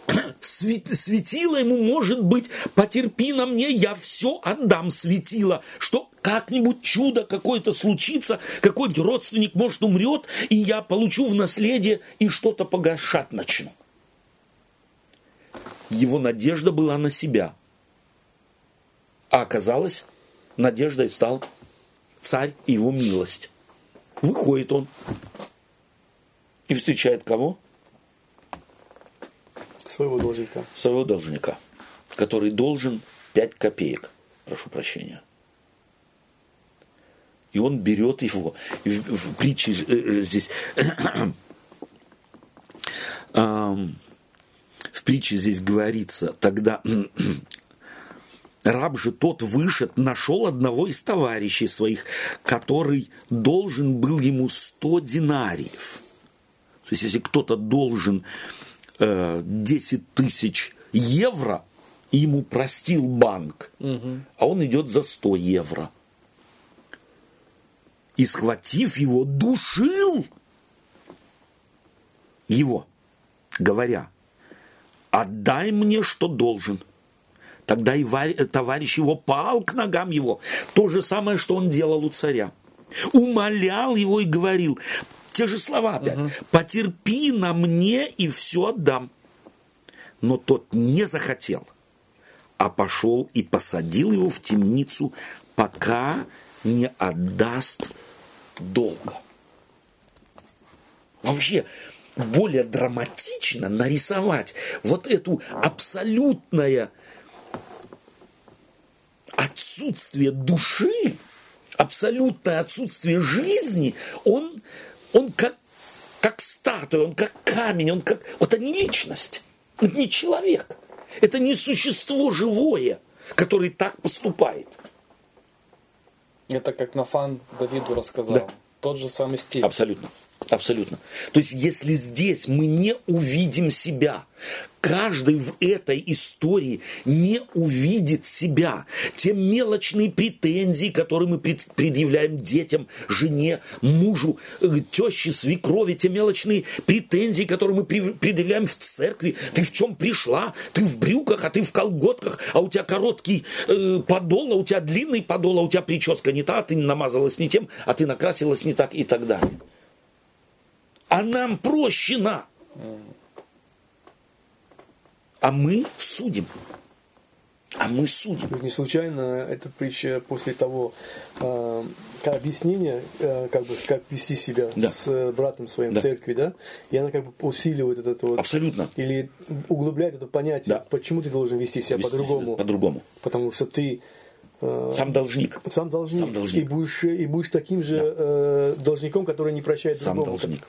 свет- светило ему, может быть, потерпи на мне, я все отдам светило, что как-нибудь чудо какое-то случится, какой-нибудь родственник, может, умрет, и я получу в наследие и что-то погашать начну. Его надежда была на себя. А оказалось, надеждой стал царь и его милость. Выходит он и встречает кого? Своего должника. Своего должника, который должен 5 копеек, прошу прощения. И он берет его. В, в притче э, э, здесь... в притче здесь говорится, тогда раб же тот вышед, нашел одного из товарищей своих, который должен был ему 100 динариев. То есть, если кто-то должен э, 10 тысяч евро, ему простил банк, а он идет за 100 евро. И схватив его, душил его, говоря, отдай мне, что должен. Тогда и варь- товарищ его пал к ногам его. То же самое, что он делал у царя. Умолял его и говорил, те же слова опять, потерпи на мне и все отдам. Но тот не захотел, а пошел и посадил его в темницу, пока не отдаст долга. Вообще, более драматично нарисовать вот эту абсолютное отсутствие души, абсолютное отсутствие жизни, он, он как, как статуя, он как камень, он как... Вот не личность, это не человек, это не существо живое, которое так поступает. Это как Нафан Давиду рассказал. Да. Тот же самый стиль. Абсолютно. Абсолютно. То есть, если здесь мы не увидим себя, каждый в этой истории не увидит себя, те мелочные претензии, которые мы пред- предъявляем детям, жене, мужу, э, теще, свекрови, те мелочные претензии, которые мы предъявляем в церкви. Ты в чем пришла? Ты в брюках, а ты в колготках, а у тебя короткий э, подол, а у тебя длинный подол, а у тебя прическа не та, а ты намазалась не тем, а ты накрасилась не так и так далее а нам прощено. А мы судим. А мы судим. Не случайно эта притча после того э, как объяснения, э, как бы как вести себя Да. с братом своим Да. в церкви, да, и она как бы усиливает вот это вот Абсолютно. или углубляет это понятие, Да. почему ты должен вести себя Вести по-другому, себя По-другому. потому что ты э, Сам должник. сам должник, Сам должник. и будешь и будешь таким же э, должником, который не прощает Сам другому. должник.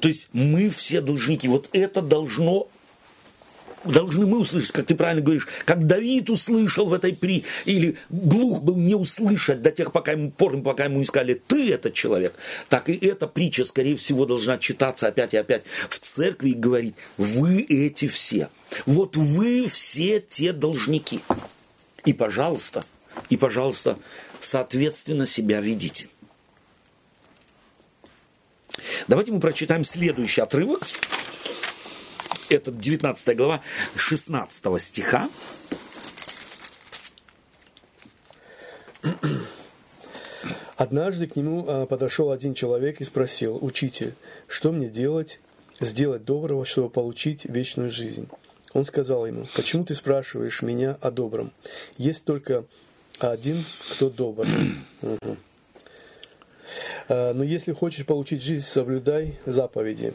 То есть мы все должники. Вот это должно должны мы услышать, как ты правильно говоришь, как Давид услышал в этой при, или глух был не услышать до тех пока ему, пор, пока ему не сказали, ты этот человек, так и эта притча, скорее всего, должна читаться опять и опять в церкви и говорить, вы эти все, вот вы все те должники. И, пожалуйста, и, пожалуйста, соответственно себя ведите. Давайте мы прочитаем следующий отрывок. Это 19 глава 16 стиха. Однажды к нему э, подошел один человек и спросил, «Учитель, что мне делать, сделать доброго, чтобы получить вечную жизнь?» Он сказал ему, «Почему ты спрашиваешь меня о добром? Есть только один, кто добр. Э, Но если хочешь получить жизнь, соблюдай заповеди».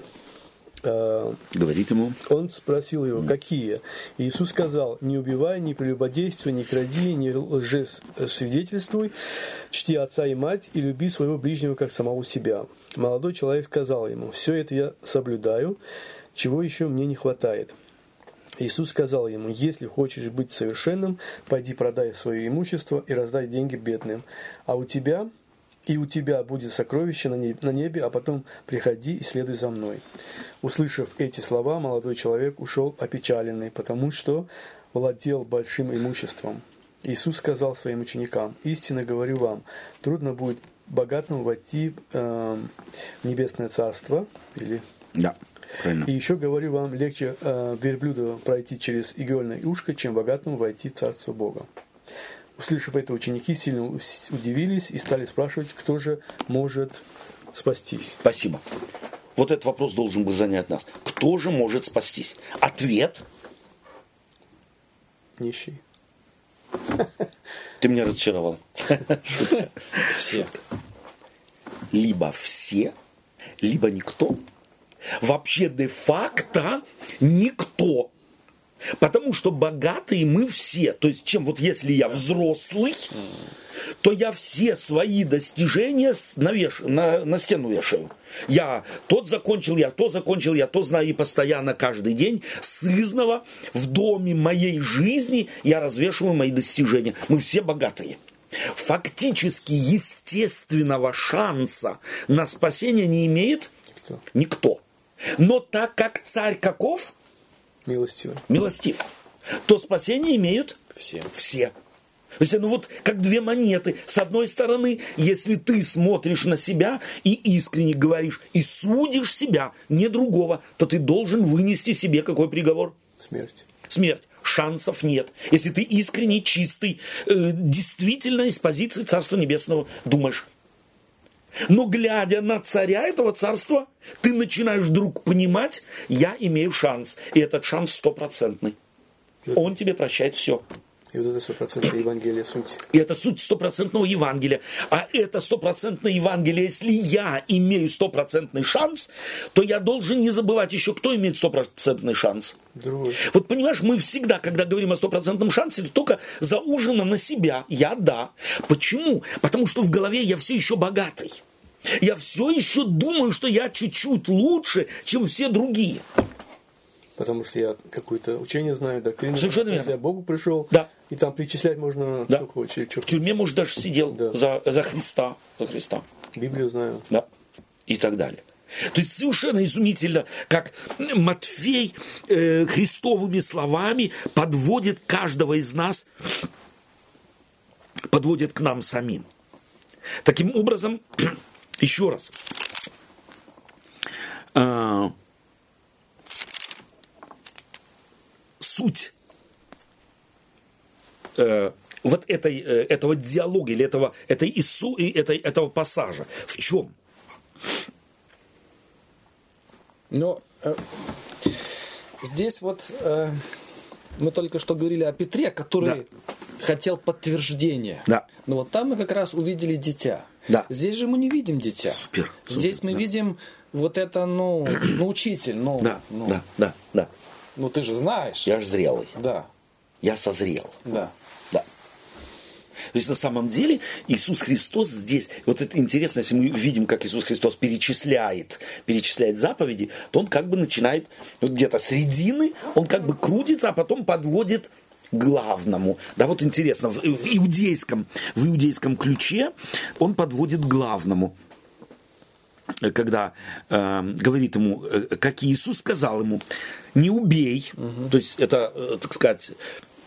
Э, Говорит ему, он спросил его, какие? И Иисус сказал, не убивай, не прелюбодействуй, не кради, не лжесвидетельствуй, чти отца и мать и люби своего ближнего, как самого себя. Молодой человек сказал ему, все это я соблюдаю, чего еще мне не хватает. Иисус сказал ему, если хочешь быть совершенным, пойди продай свое имущество и раздай деньги бедным, а у тебя и у тебя будет сокровище на небе, а потом приходи и следуй за мной. Услышав эти слова, молодой человек ушел опечаленный, потому что владел большим имуществом. Иисус сказал своим ученикам, «Истинно говорю вам, трудно будет богатому войти э, в небесное царство». Или... да, правильно. И еще говорю вам, легче э, верблюду пройти через игольное ушко, чем богатому войти в царство Бога. Услышав это, ученики сильно удивились и стали спрашивать, кто же может спастись. Спасибо. Вот этот вопрос должен был занять нас. Кто же может спастись? Ответ Нищий. Ты меня разочаровал. Шутка. Все. Либо все, либо никто. Вообще де-факто никто. Потому что богатые мы все. То есть, чем вот если я взрослый, то я все свои достижения навеш- на, на стену вешаю. Я тот закончил, я то закончил, я то знаю, и постоянно каждый день сызново в доме моей жизни я развешиваю мои достижения. Мы все богатые. Фактически естественного шанса на спасение не имеет Кто? никто. Но так как царь каков, Милостивый. милостив, то спасение имеют Все. все. То есть, ну вот как две монеты. С одной стороны, если ты смотришь на себя и искренне говоришь, и судишь себя, не другого, то ты должен вынести себе какой приговор? Смерть. Смерть. Шансов нет. Если ты искренне, чистый, э, действительно из позиции Царства Небесного думаешь. Но глядя на царя этого царства, ты начинаешь вдруг понимать, я имею шанс. И этот шанс стопроцентный. Он тебе прощает все. И вот это стопроцентная Евангелие суть. И это суть стопроцентного Евангелия. А это стопроцентное Евангелие, если я имею стопроцентный шанс, то я должен не забывать еще, кто имеет стопроцентный шанс. Другой. Вот понимаешь, мы всегда, когда говорим о стопроцентном шансе, это только заужено на себя. Я да. Почему? Потому что в голове я все еще богатый. Я все еще думаю, что я чуть-чуть лучше, чем все другие. Потому что я какое-то учение знаю, доктрину. Совершенно верно. я Богу пришел, Да. И там перечислять можно Да. сколько. Что В тюрьме, может, даже сидел Да. за, за Христа. За Христа. Библию знаю. да, и так далее. То есть совершенно изумительно, как Матфей э, христовыми словами подводит каждого из нас, подводит к нам самим. Таким образом, еще раз, а, суть э, вот этой, э, этого диалога или этого, этой, Ису, и этой, этого пассажа в чем? Но э, здесь вот э, Мы только что говорили о Петре, который Да. хотел подтверждения. Да. Но вот там мы как раз увидели дитя. Да. Здесь же мы не видим дитя. Супер, супер, Здесь мы да. видим вот это, ну, ну учитель, ну, Да, ну, да, да, да. ну ты же знаешь. Я же зрелый. Да, Я созрел. да. То есть на самом деле Иисус Христос здесь, вот это интересно, если мы видим, как Иисус Христос перечисляет, перечисляет заповеди, то он как бы начинает вот где-то середины, он как бы крутится, а потом подводит главному. Да, вот интересно, в, в иудейском, в иудейском ключе он подводит главному. Когда э, говорит ему, э, как Иисус сказал ему, не убей, то есть это, э, так сказать,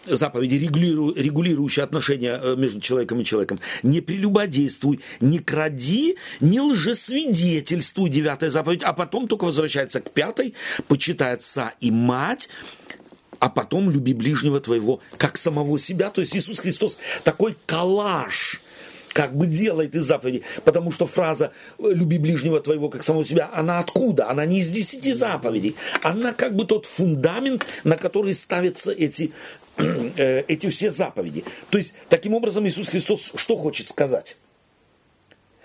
заповеди, регулиру- регулирующие отношения э, между человеком и человеком. Не прелюбодействуй, не кради, не лжесвидетельствуй, девятая заповедь, а потом только возвращается к пятой, почитай отца и мать, а потом люби ближнего твоего, как самого себя. То есть Иисус Христос такой коллаж как бы делает из заповедей, потому что фраза «люби ближнего твоего, как самого себя», она откуда? Она не из десяти заповедей. Она как бы тот фундамент, на который ставятся эти, эти все заповеди. То есть, таким образом, Иисус Христос что хочет сказать?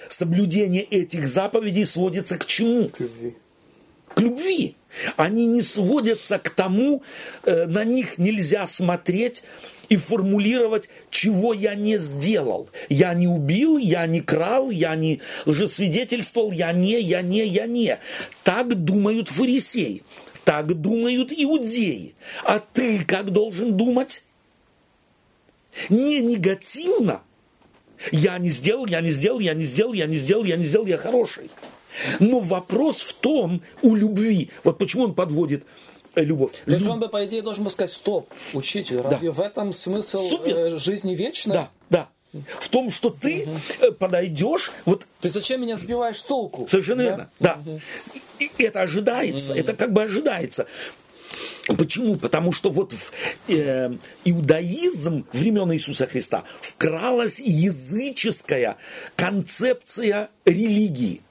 Соблюдение этих заповедей сводится к чему? К любви. к любви. Они не сводятся к тому, э, на них нельзя смотреть и формулировать, чего я не сделал. Я не убил, я не крал, я не лжесвидетельствовал, я не, я не, я не. Так думают фарисеи, так думают иудеи. А ты как должен думать? Не негативно, я не сделал, я не сделал, я не сделал, я не сделал, я не сделал, я хороший. Но вопрос в том, у любви, вот почему он подводит э, любовь. То есть Люб- он бы, по идее, должен был сказать, стоп, учитель, разве в этом смысл Супер. э, жизни вечной? Да, да. В том, что ты э, подойдешь, вот Ты зачем меня сбиваешь с толку? Совершенно Да? верно. Да. И и это ожидается. Это как бы ожидается. Почему? Потому что вот в э, иудаизм времен Иисуса Христа вкралась языческая концепция религии.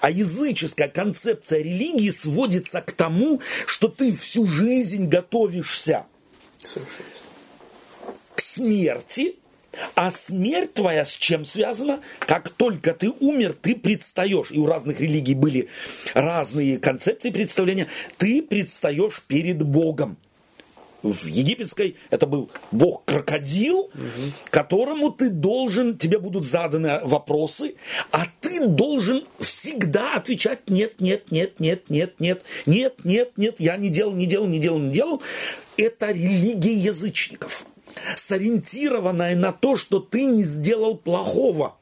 А языческая концепция религии сводится к тому, что ты всю жизнь готовишься к смерти, а смерть твоя с чем связана? Как только ты умер, ты предстаешь. И у разных религий были разные концепции представления. Ты предстаешь перед Богом. В египетской это был бог-крокодил, которому ты должен, тебе будут заданы вопросы, а ты должен всегда отвечать нет, нет, нет, нет, нет, нет, нет, нет, нет, я не делал, не делал, не делал, не делал. Это религия язычников, сориентированная на то, что ты не сделал плохого.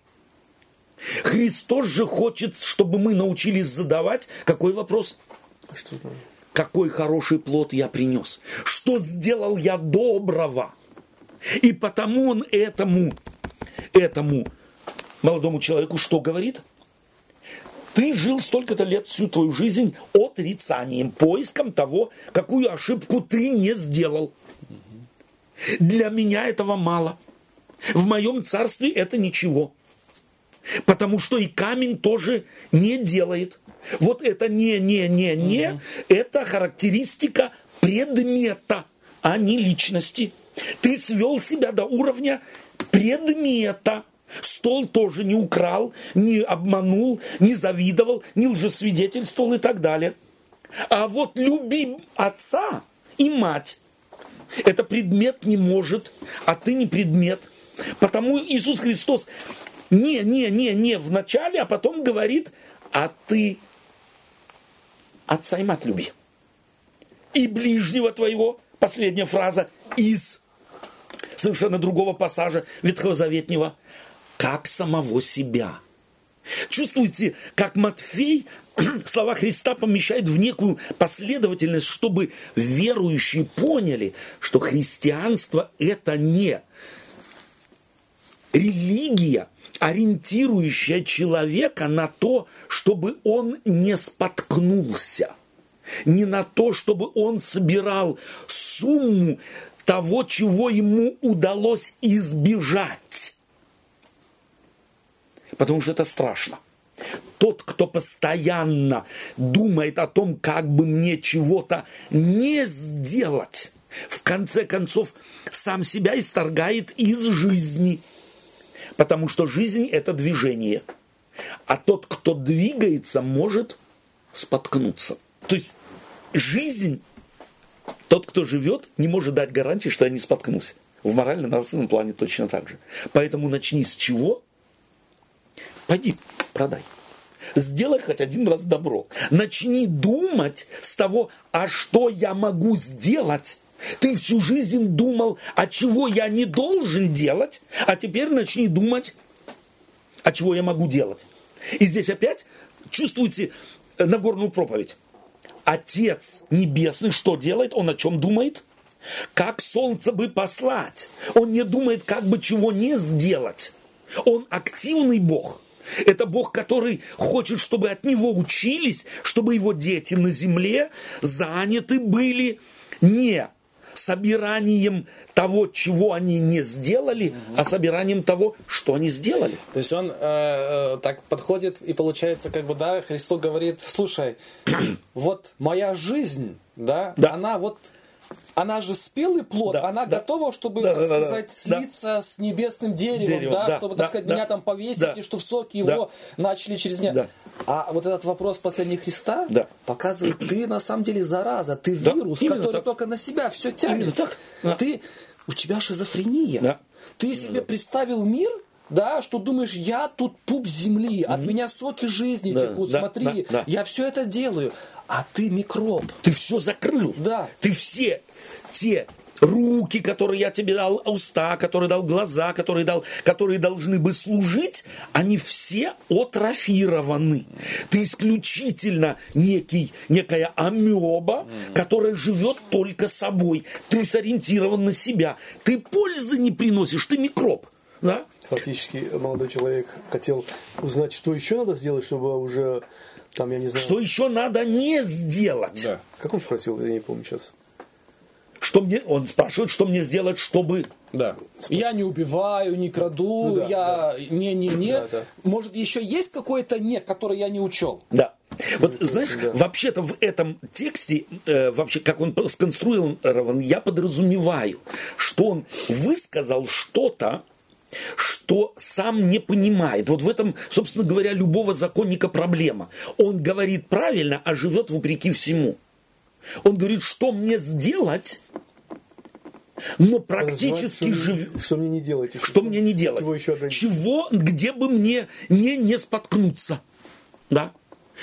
Христос же хочет, чтобы мы научились задавать какой вопрос? А что там? какой хороший плод я принес, что сделал я доброго. И потому он этому, этому молодому человеку что говорит? Ты жил столько-то лет всю твою жизнь отрицанием, поиском того, какую ошибку ты не сделал. Для меня этого мало. В моем царстве это ничего. Потому что и камень тоже не делает. Вот это не, не, не, не, это характеристика предмета, а не личности. Ты свел себя до уровня предмета. Стол тоже не украл, не обманул, не завидовал, не лжесвидетельствовал и так далее. А вот люби отца и мать. Это предмет не может, а ты не предмет. Потому Иисус Христос не, не, не, не в начале, а потом говорит, а ты отца и мать люби. И ближнего твоего, последняя фраза, из совершенно другого пассажа Ветхозаветнего, как самого себя. Чувствуете, как Матфей слова Христа помещает в некую последовательность, чтобы верующие поняли, что христианство это не религия, ориентирующая человека на то, чтобы он не споткнулся, не на то, чтобы он собирал сумму того, чего ему удалось избежать. Потому что это страшно. Тот, кто постоянно думает о том, как бы мне чего-то не сделать, в конце концов сам себя исторгает из жизни. Потому что жизнь – это движение. А тот, кто двигается, может споткнуться. То есть жизнь, тот, кто живет, не может дать гарантии, что я не споткнусь. В морально-нравственном плане точно так же. Поэтому начни с чего? Пойди, продай. Сделай хоть один раз добро. Начни думать с того, а что я могу сделать. Ты всю жизнь думал, а чего я не должен делать, а теперь начни думать, а чего я могу делать. И здесь опять чувствуете Нагорную проповедь. Отец Небесный что делает? Он о чем думает? Как солнце бы послать? Он не думает, как бы чего не сделать. Он активный Бог. Это Бог, который хочет, чтобы от Него учились, чтобы Его дети на земле заняты были не собиранием того, чего они не сделали, угу. а собиранием того, что они сделали. То есть он э, э, так подходит и получается, как бы, да, Христос говорит, слушай, вот моя жизнь, да, да. она вот она же спелый плод, да, она да, готова, чтобы, да, так да, сказать, да, слиться да. с небесным деревом, Дерево, да, да, чтобы, да, так сказать, да, меня там повесить, да, и чтобы соки его да, начали через меня. Да. А вот этот вопрос последнего Христа да. показывает, ты на самом деле зараза, ты да, вирус, который так. только на себя все тянет. так. Да. Ты, у тебя шизофрения. Да. Ты себе да. представил мир, да, что думаешь, я тут пуп земли, mm-hmm. от меня соки жизни да, текут, да, смотри, да, да. я все это делаю, а ты микроб. Ты все закрыл. Да. Ты все те руки, которые я тебе дал, уста, которые дал глаза, которые дал, которые должны бы служить, они все атрофированы. Ты исключительно некий, некая амеба, которая живет только собой. Ты сориентирован на себя. Ты пользы не приносишь, ты микроб. Да? Фактически молодой человек хотел узнать, что еще надо сделать, чтобы уже там, я не знаю... Что еще надо не сделать? Да. Как он спросил, я не помню сейчас. Что мне, он спрашивает, что мне сделать, чтобы... Да. Я не убиваю, не краду, ну, да, я не-не-не. Да. Да, да. Может, еще есть какое-то «не», которое я не учел? Да. Вот знаешь, да. вообще-то в этом тексте, э, вообще как он сконструирован, я подразумеваю, что он высказал что-то, что сам не понимает. Вот в этом, собственно говоря, любого законника проблема. Он говорит правильно, а живет вопреки всему. Он говорит, что мне сделать, но практически живет. Что мне не делать? Что, что мне не делать? Чего еще Чего, где бы мне не, не споткнуться? Да?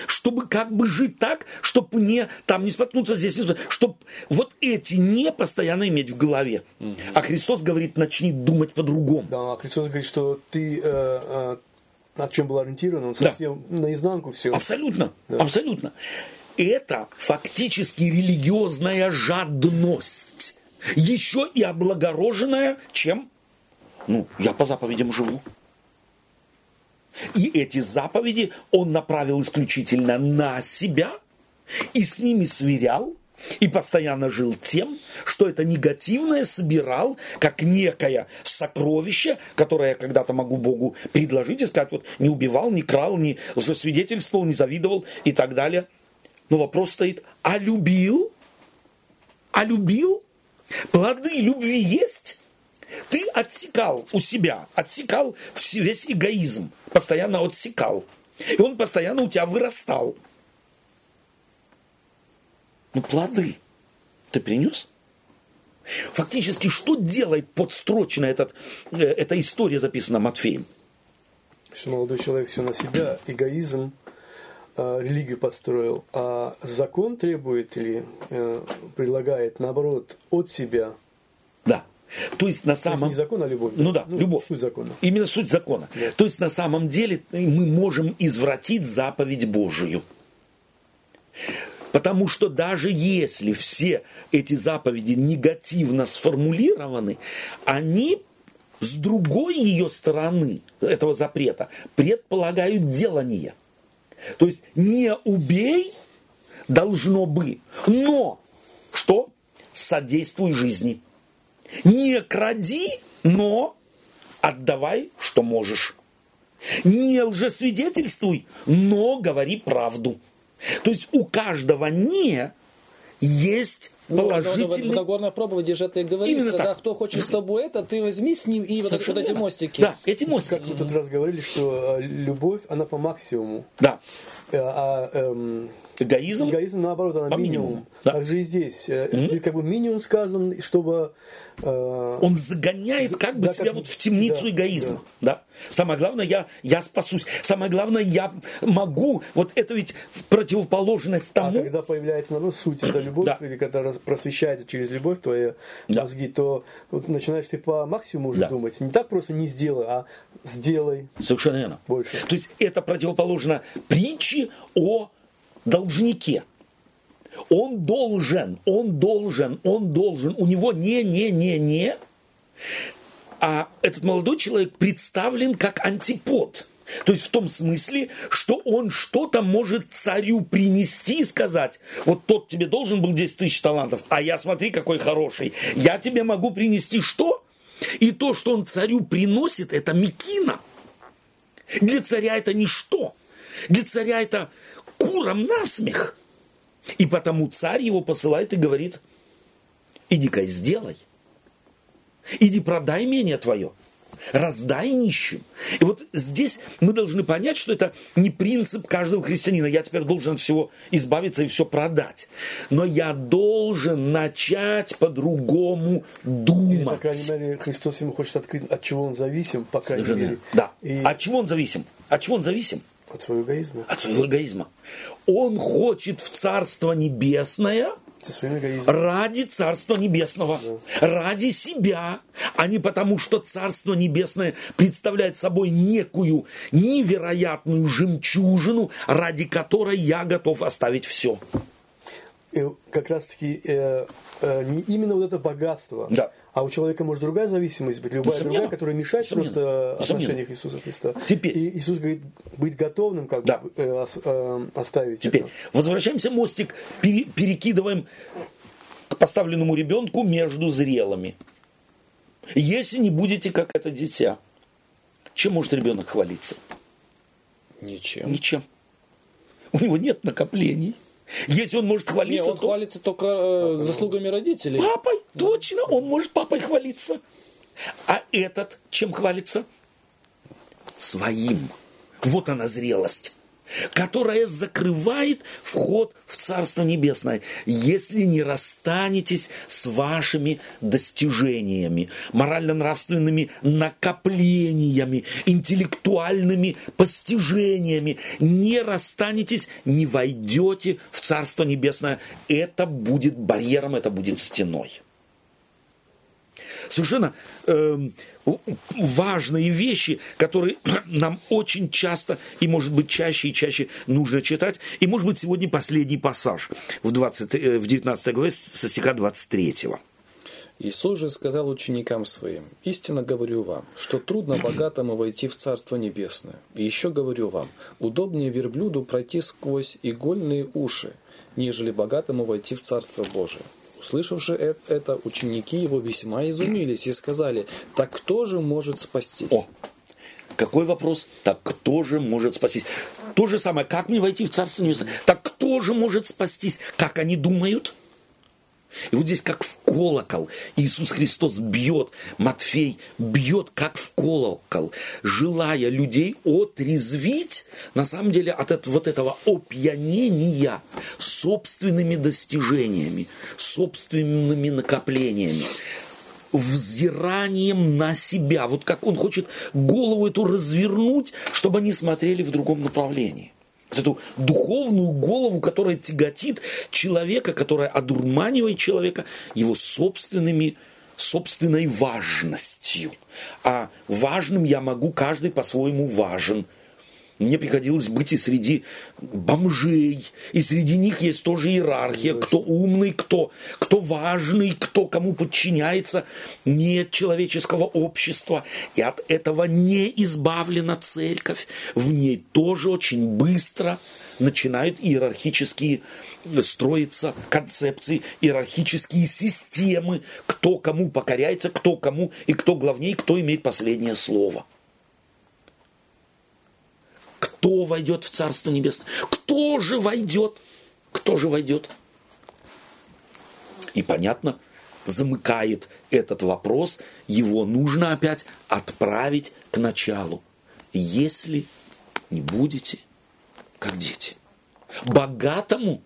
Чтобы как бы жить так, чтобы мне там не споткнуться здесь, чтобы вот эти не постоянно иметь в голове. Угу. А Христос говорит, начни думать по-другому. Да, а Христос говорит, что ты э, э, на чем был ориентирован, он совсем да. наизнанку все. Абсолютно, да. абсолютно это фактически религиозная жадность. Еще и облагороженная чем? Ну, я по заповедям живу. И эти заповеди он направил исключительно на себя и с ними сверял, и постоянно жил тем, что это негативное собирал как некое сокровище, которое я когда-то могу Богу предложить и сказать, вот не убивал, не крал, не лжесвидетельствовал, не завидовал и так далее. Но вопрос стоит, а любил? А любил? Плоды любви есть? Ты отсекал у себя, отсекал весь эгоизм, постоянно отсекал. И он постоянно у тебя вырастал. Ну, плоды ты принес? Фактически, что делает подстрочно этот, э, эта история, записана Матфеем? Что молодой человек все на себя, эгоизм, Э, религию подстроил, а закон требует или э, предлагает, наоборот, от себя. Да. То есть на самом... То есть не закон, а любовь. Ну да, ну, любовь. Суть закона. Именно суть закона. Да. То есть на самом деле мы можем извратить заповедь Божию. Потому что даже если все эти заповеди негативно сформулированы, они с другой ее стороны этого запрета предполагают делание – то есть не убей должно бы, но что? Содействуй жизни. Не кради, но отдавай, что можешь. Не лжесвидетельствуй, но говори правду. То есть у каждого «не» есть Ну, положительный... В Нагорной проповеди же это и говорится, Именно так. да, кто хочет с тобой это, ты возьми с ним и вот, вот Совершенно эти мостики. Да, эти Как мостики. вы тот раз говорили, что э, любовь, она по максимуму. Да. Э, А эм, Эгоизм. эгоизм, наоборот, она По минимум. минимуму, да. Также и здесь. Э, Здесь как бы минимум сказан, чтобы... э, Он загоняет как бы Да, себя как- вот в темницу да, эгоизма. Да. Самое главное, я, я спасусь. Самое главное, я могу. Вот это ведь в противоположность А тому. когда появляется, наоборот, суть, это любовь, Да. или когда просвещается через любовь твои Да. мозги, то вот начинаешь ты по максимуму уже Да. думать. Не так просто не сделай, а сделай. Совершенно верно. Больше. То есть это противоположно притче о должнике. Он должен, он должен, он должен. У него не, не, не, не. А этот молодой человек представлен как антипод. То есть в том смысле, что он что-то может царю принести и сказать, вот тот тебе должен был 10 тысяч талантов, а я смотри, какой хороший. Я тебе могу принести что? И то, что он царю приносит, это мекина. Для царя это ничто. Для царя это куром насмех. И потому царь его посылает и говорит, иди-ка сделай. Иди продай имение твое. Раздай нищим. И вот здесь мы должны понять, что это не принцип каждого христианина. Я теперь должен от всего избавиться и все продать. Но я должен начать по-другому Или, думать. по крайней мере, Христос ему хочет открыть, от чего он зависим, по крайней Совершенно мере. Да. И От чего он зависим? От чего он зависим? От своего эгоизма. От своего эгоизма. Он хочет в Царство Небесное ради Царства Небесного, ради себя, а не потому, что Царство Небесное представляет собой некую невероятную жемчужину, ради которой я готов оставить все. И как раз-таки э, э, не именно вот это богатство, Да. а у человека может другая зависимость быть, любая Несомненно. другая, которая мешает Несомненно. просто Несомненно. отношениях Иисуса Христа. Теперь. И Иисус говорит быть готовным как Да. бы э, э, оставить Теперь это. возвращаемся мостик, пере- перекидываем к поставленному ребенку между зрелыми. Если не будете как это дитя, чем может ребенок хвалиться? Ничем. Ничем. У него нет накоплений. Если он может Не, хвалиться, он то хвалится только э, заслугами родителей. папой, точно, он может папой хвалиться. А этот чем хвалится? Своим. Вот она зрелость которая закрывает вход в Царство Небесное, если не расстанетесь с вашими достижениями, морально-нравственными накоплениями, интеллектуальными постижениями, не расстанетесь, не войдете в Царство Небесное. Это будет барьером, это будет стеной совершенно э, важные вещи, которые нам очень часто и, может быть, чаще и чаще нужно читать. И, может быть, сегодня последний пассаж в, 20, э, в 19 главе со стиха 23. Иисус же сказал ученикам своим, «Истинно говорю вам, что трудно богатому войти в Царство Небесное. И еще говорю вам, удобнее верблюду пройти сквозь игольные уши, нежели богатому войти в Царство Божие». Услышавши э- это, ученики его весьма изумились и сказали, «Так кто же может спастись?» О, какой вопрос? Так кто же может спастись? То же самое, как мне войти в Царство Небесное? Так кто же может спастись? Как они думают? И вот здесь как в колокол Иисус Христос бьет, Матфей бьет как в колокол, желая людей отрезвить, на самом деле, от этого, вот этого опьянения собственными достижениями, собственными накоплениями взиранием на себя. Вот как он хочет голову эту развернуть, чтобы они смотрели в другом направлении. Вот эту духовную голову, которая тяготит человека, которая одурманивает человека его собственными собственной важностью. А важным я могу, каждый по-своему важен. Мне приходилось быть и среди бомжей, и среди них есть тоже иерархия, кто умный, кто, кто важный, кто кому подчиняется. Нет человеческого общества, и от этого не избавлена церковь. В ней тоже очень быстро начинают иерархические строиться концепции, иерархические системы, кто кому покоряется, кто кому и кто главнее, кто имеет последнее слово. Кто войдет в Царство Небесное? Кто же войдет? Кто же войдет? И понятно, замыкает этот вопрос, его нужно опять отправить к началу. Если не будете, как дети. Богатому,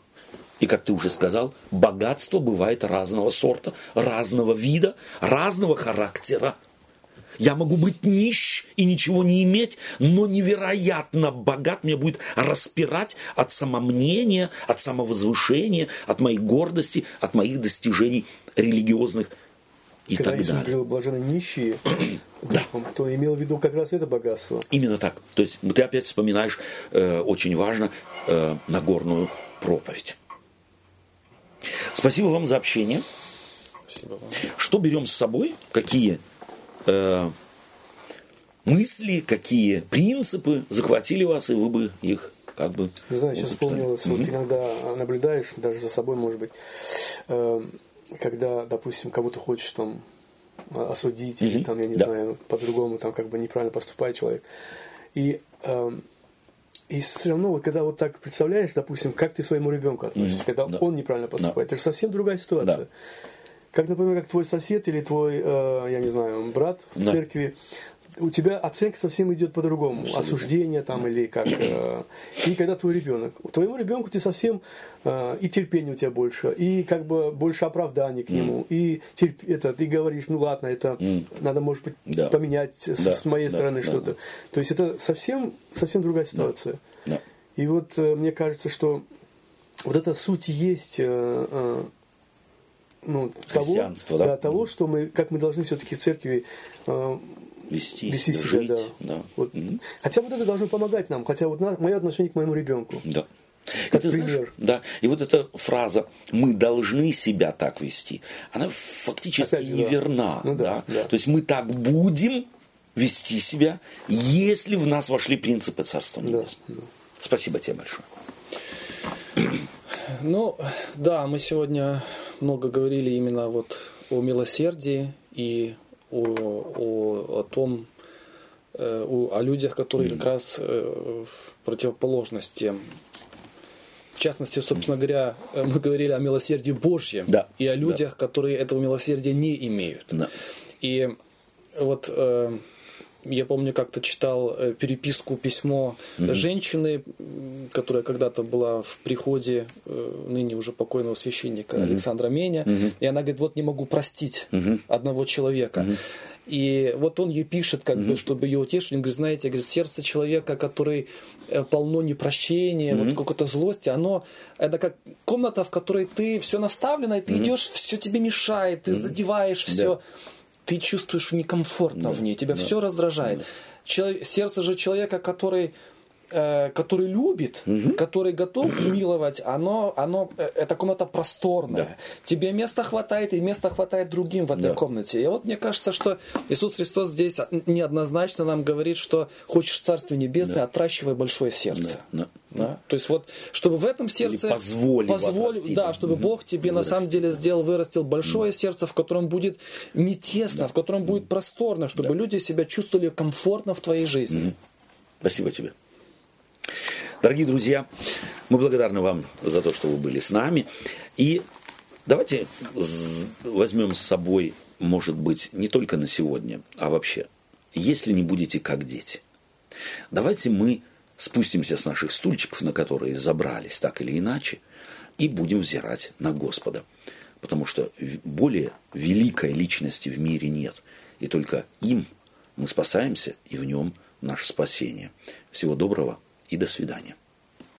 и как ты уже сказал, богатство бывает разного сорта, разного вида, разного характера. Я могу быть нищ и ничего не иметь, но невероятно богат меня будет распирать от самомнения, от самовозвышения, от моей гордости, от моих достижений религиозных и Когда так Иисус далее. говорил блаженно нищие, Да. он- то имел в виду как раз это богатство. Именно так. То есть ты опять вспоминаешь, э, очень важно, э, Нагорную проповедь. Спасибо вам за общение. Спасибо вам. Что берем с собой? Какие э, мысли, какие принципы захватили вас, и вы бы их как бы... Не знаю, сейчас вспомнилось, вот иногда наблюдаешь, даже за собой, может быть, э, когда, допустим, кого-то хочешь там осудить, или Мгм. там, я не Да. знаю, по-другому там как бы неправильно поступает человек. И, эм, и все равно, вот когда вот так представляешь, допустим, как ты своему ребенку относишься, Мгм. когда Да. он неправильно поступает, это же совсем другая ситуация. Да. Как, например, как твой сосед или твой, э, я не знаю, брат в Да. церкви, у тебя оценка совсем идет по-другому. Осуждение там или как. э, и когда твой ребенок. Твоему ребенку ты совсем э, и терпения у тебя больше, и как бы больше оправданий к нему. И терп, это, ты говоришь, ну ладно, это надо, может быть, Да. поменять с, Да, с моей да, стороны да. что-то. То есть это совсем, совсем другая ситуация. Да. И вот э, мне кажется, что вот эта суть есть э, э, ну, того, Христианство, да? того, что мы, как мы должны все-таки в церкви э, Вести, вести себя, жить. да. да. Вот. Мгм. Хотя вот это должно помогать нам, хотя вот на- мое отношение к моему ребенку. Да. Как И ты знаешь, пример. да, и вот эта фраза «мы должны себя так вести», она фактически Опять же, да. неверна. Ну да, да. То есть мы так будем вести себя, если в нас вошли принципы Царства Да, Небесного. да. Спасибо тебе большое. Ну, да, мы сегодня много говорили именно вот о милосердии и о, о, о том, э, о, о людях, которые как раз э, в противоположности. В частности, собственно говоря, э, мы говорили о милосердии Божьем Да, и о да. людях, которые этого милосердия не имеют. Да. И вот э, я помню, как-то читал э, переписку, письмо женщины, м, которая когда-то была в приходе э, ныне уже покойного священника Александра Меня. И она говорит, вот не могу простить одного человека. И вот он ей пишет, как бы, чтобы ее утешить, он говорит, знаете, говорит, сердце человека, который э, полно непрощения, вот какой-то злости, оно это как комната, в которой ты все наставлено, и ты идешь, все тебе мешает, ты задеваешь все ты чувствуешь некомфортно в ней, тебя все раздражает. Чело- сердце же человека, который который любит, который готов миловать, оно, оно, э, эта комната просторная. Да. Тебе места хватает, и места хватает другим в этой Да. комнате. И вот мне кажется, что Иисус Христос здесь неоднозначно нам говорит, что хочешь Царствие Небесное, отращивай большое сердце. Да. Да? То есть вот, чтобы в этом сердце... позволь его позволь- отрастить. да, чтобы Мгм. Бог тебе на самом деле сделал, вырастил большое сердце, в котором будет не тесно, в котором будет просторно, чтобы люди себя чувствовали комфортно в твоей жизни. Спасибо тебе. Дорогие друзья, мы благодарны вам за то, что вы были с нами. И давайте возьмем с собой, может быть, не только на сегодня, а вообще, если не будете как дети. Давайте мы спустимся с наших стульчиков, на которые забрались так или иначе, и будем взирать на Господа. Потому что более великой личности в мире нет. И только им мы спасаемся, и в нем наше спасение. Всего доброго и до свидания.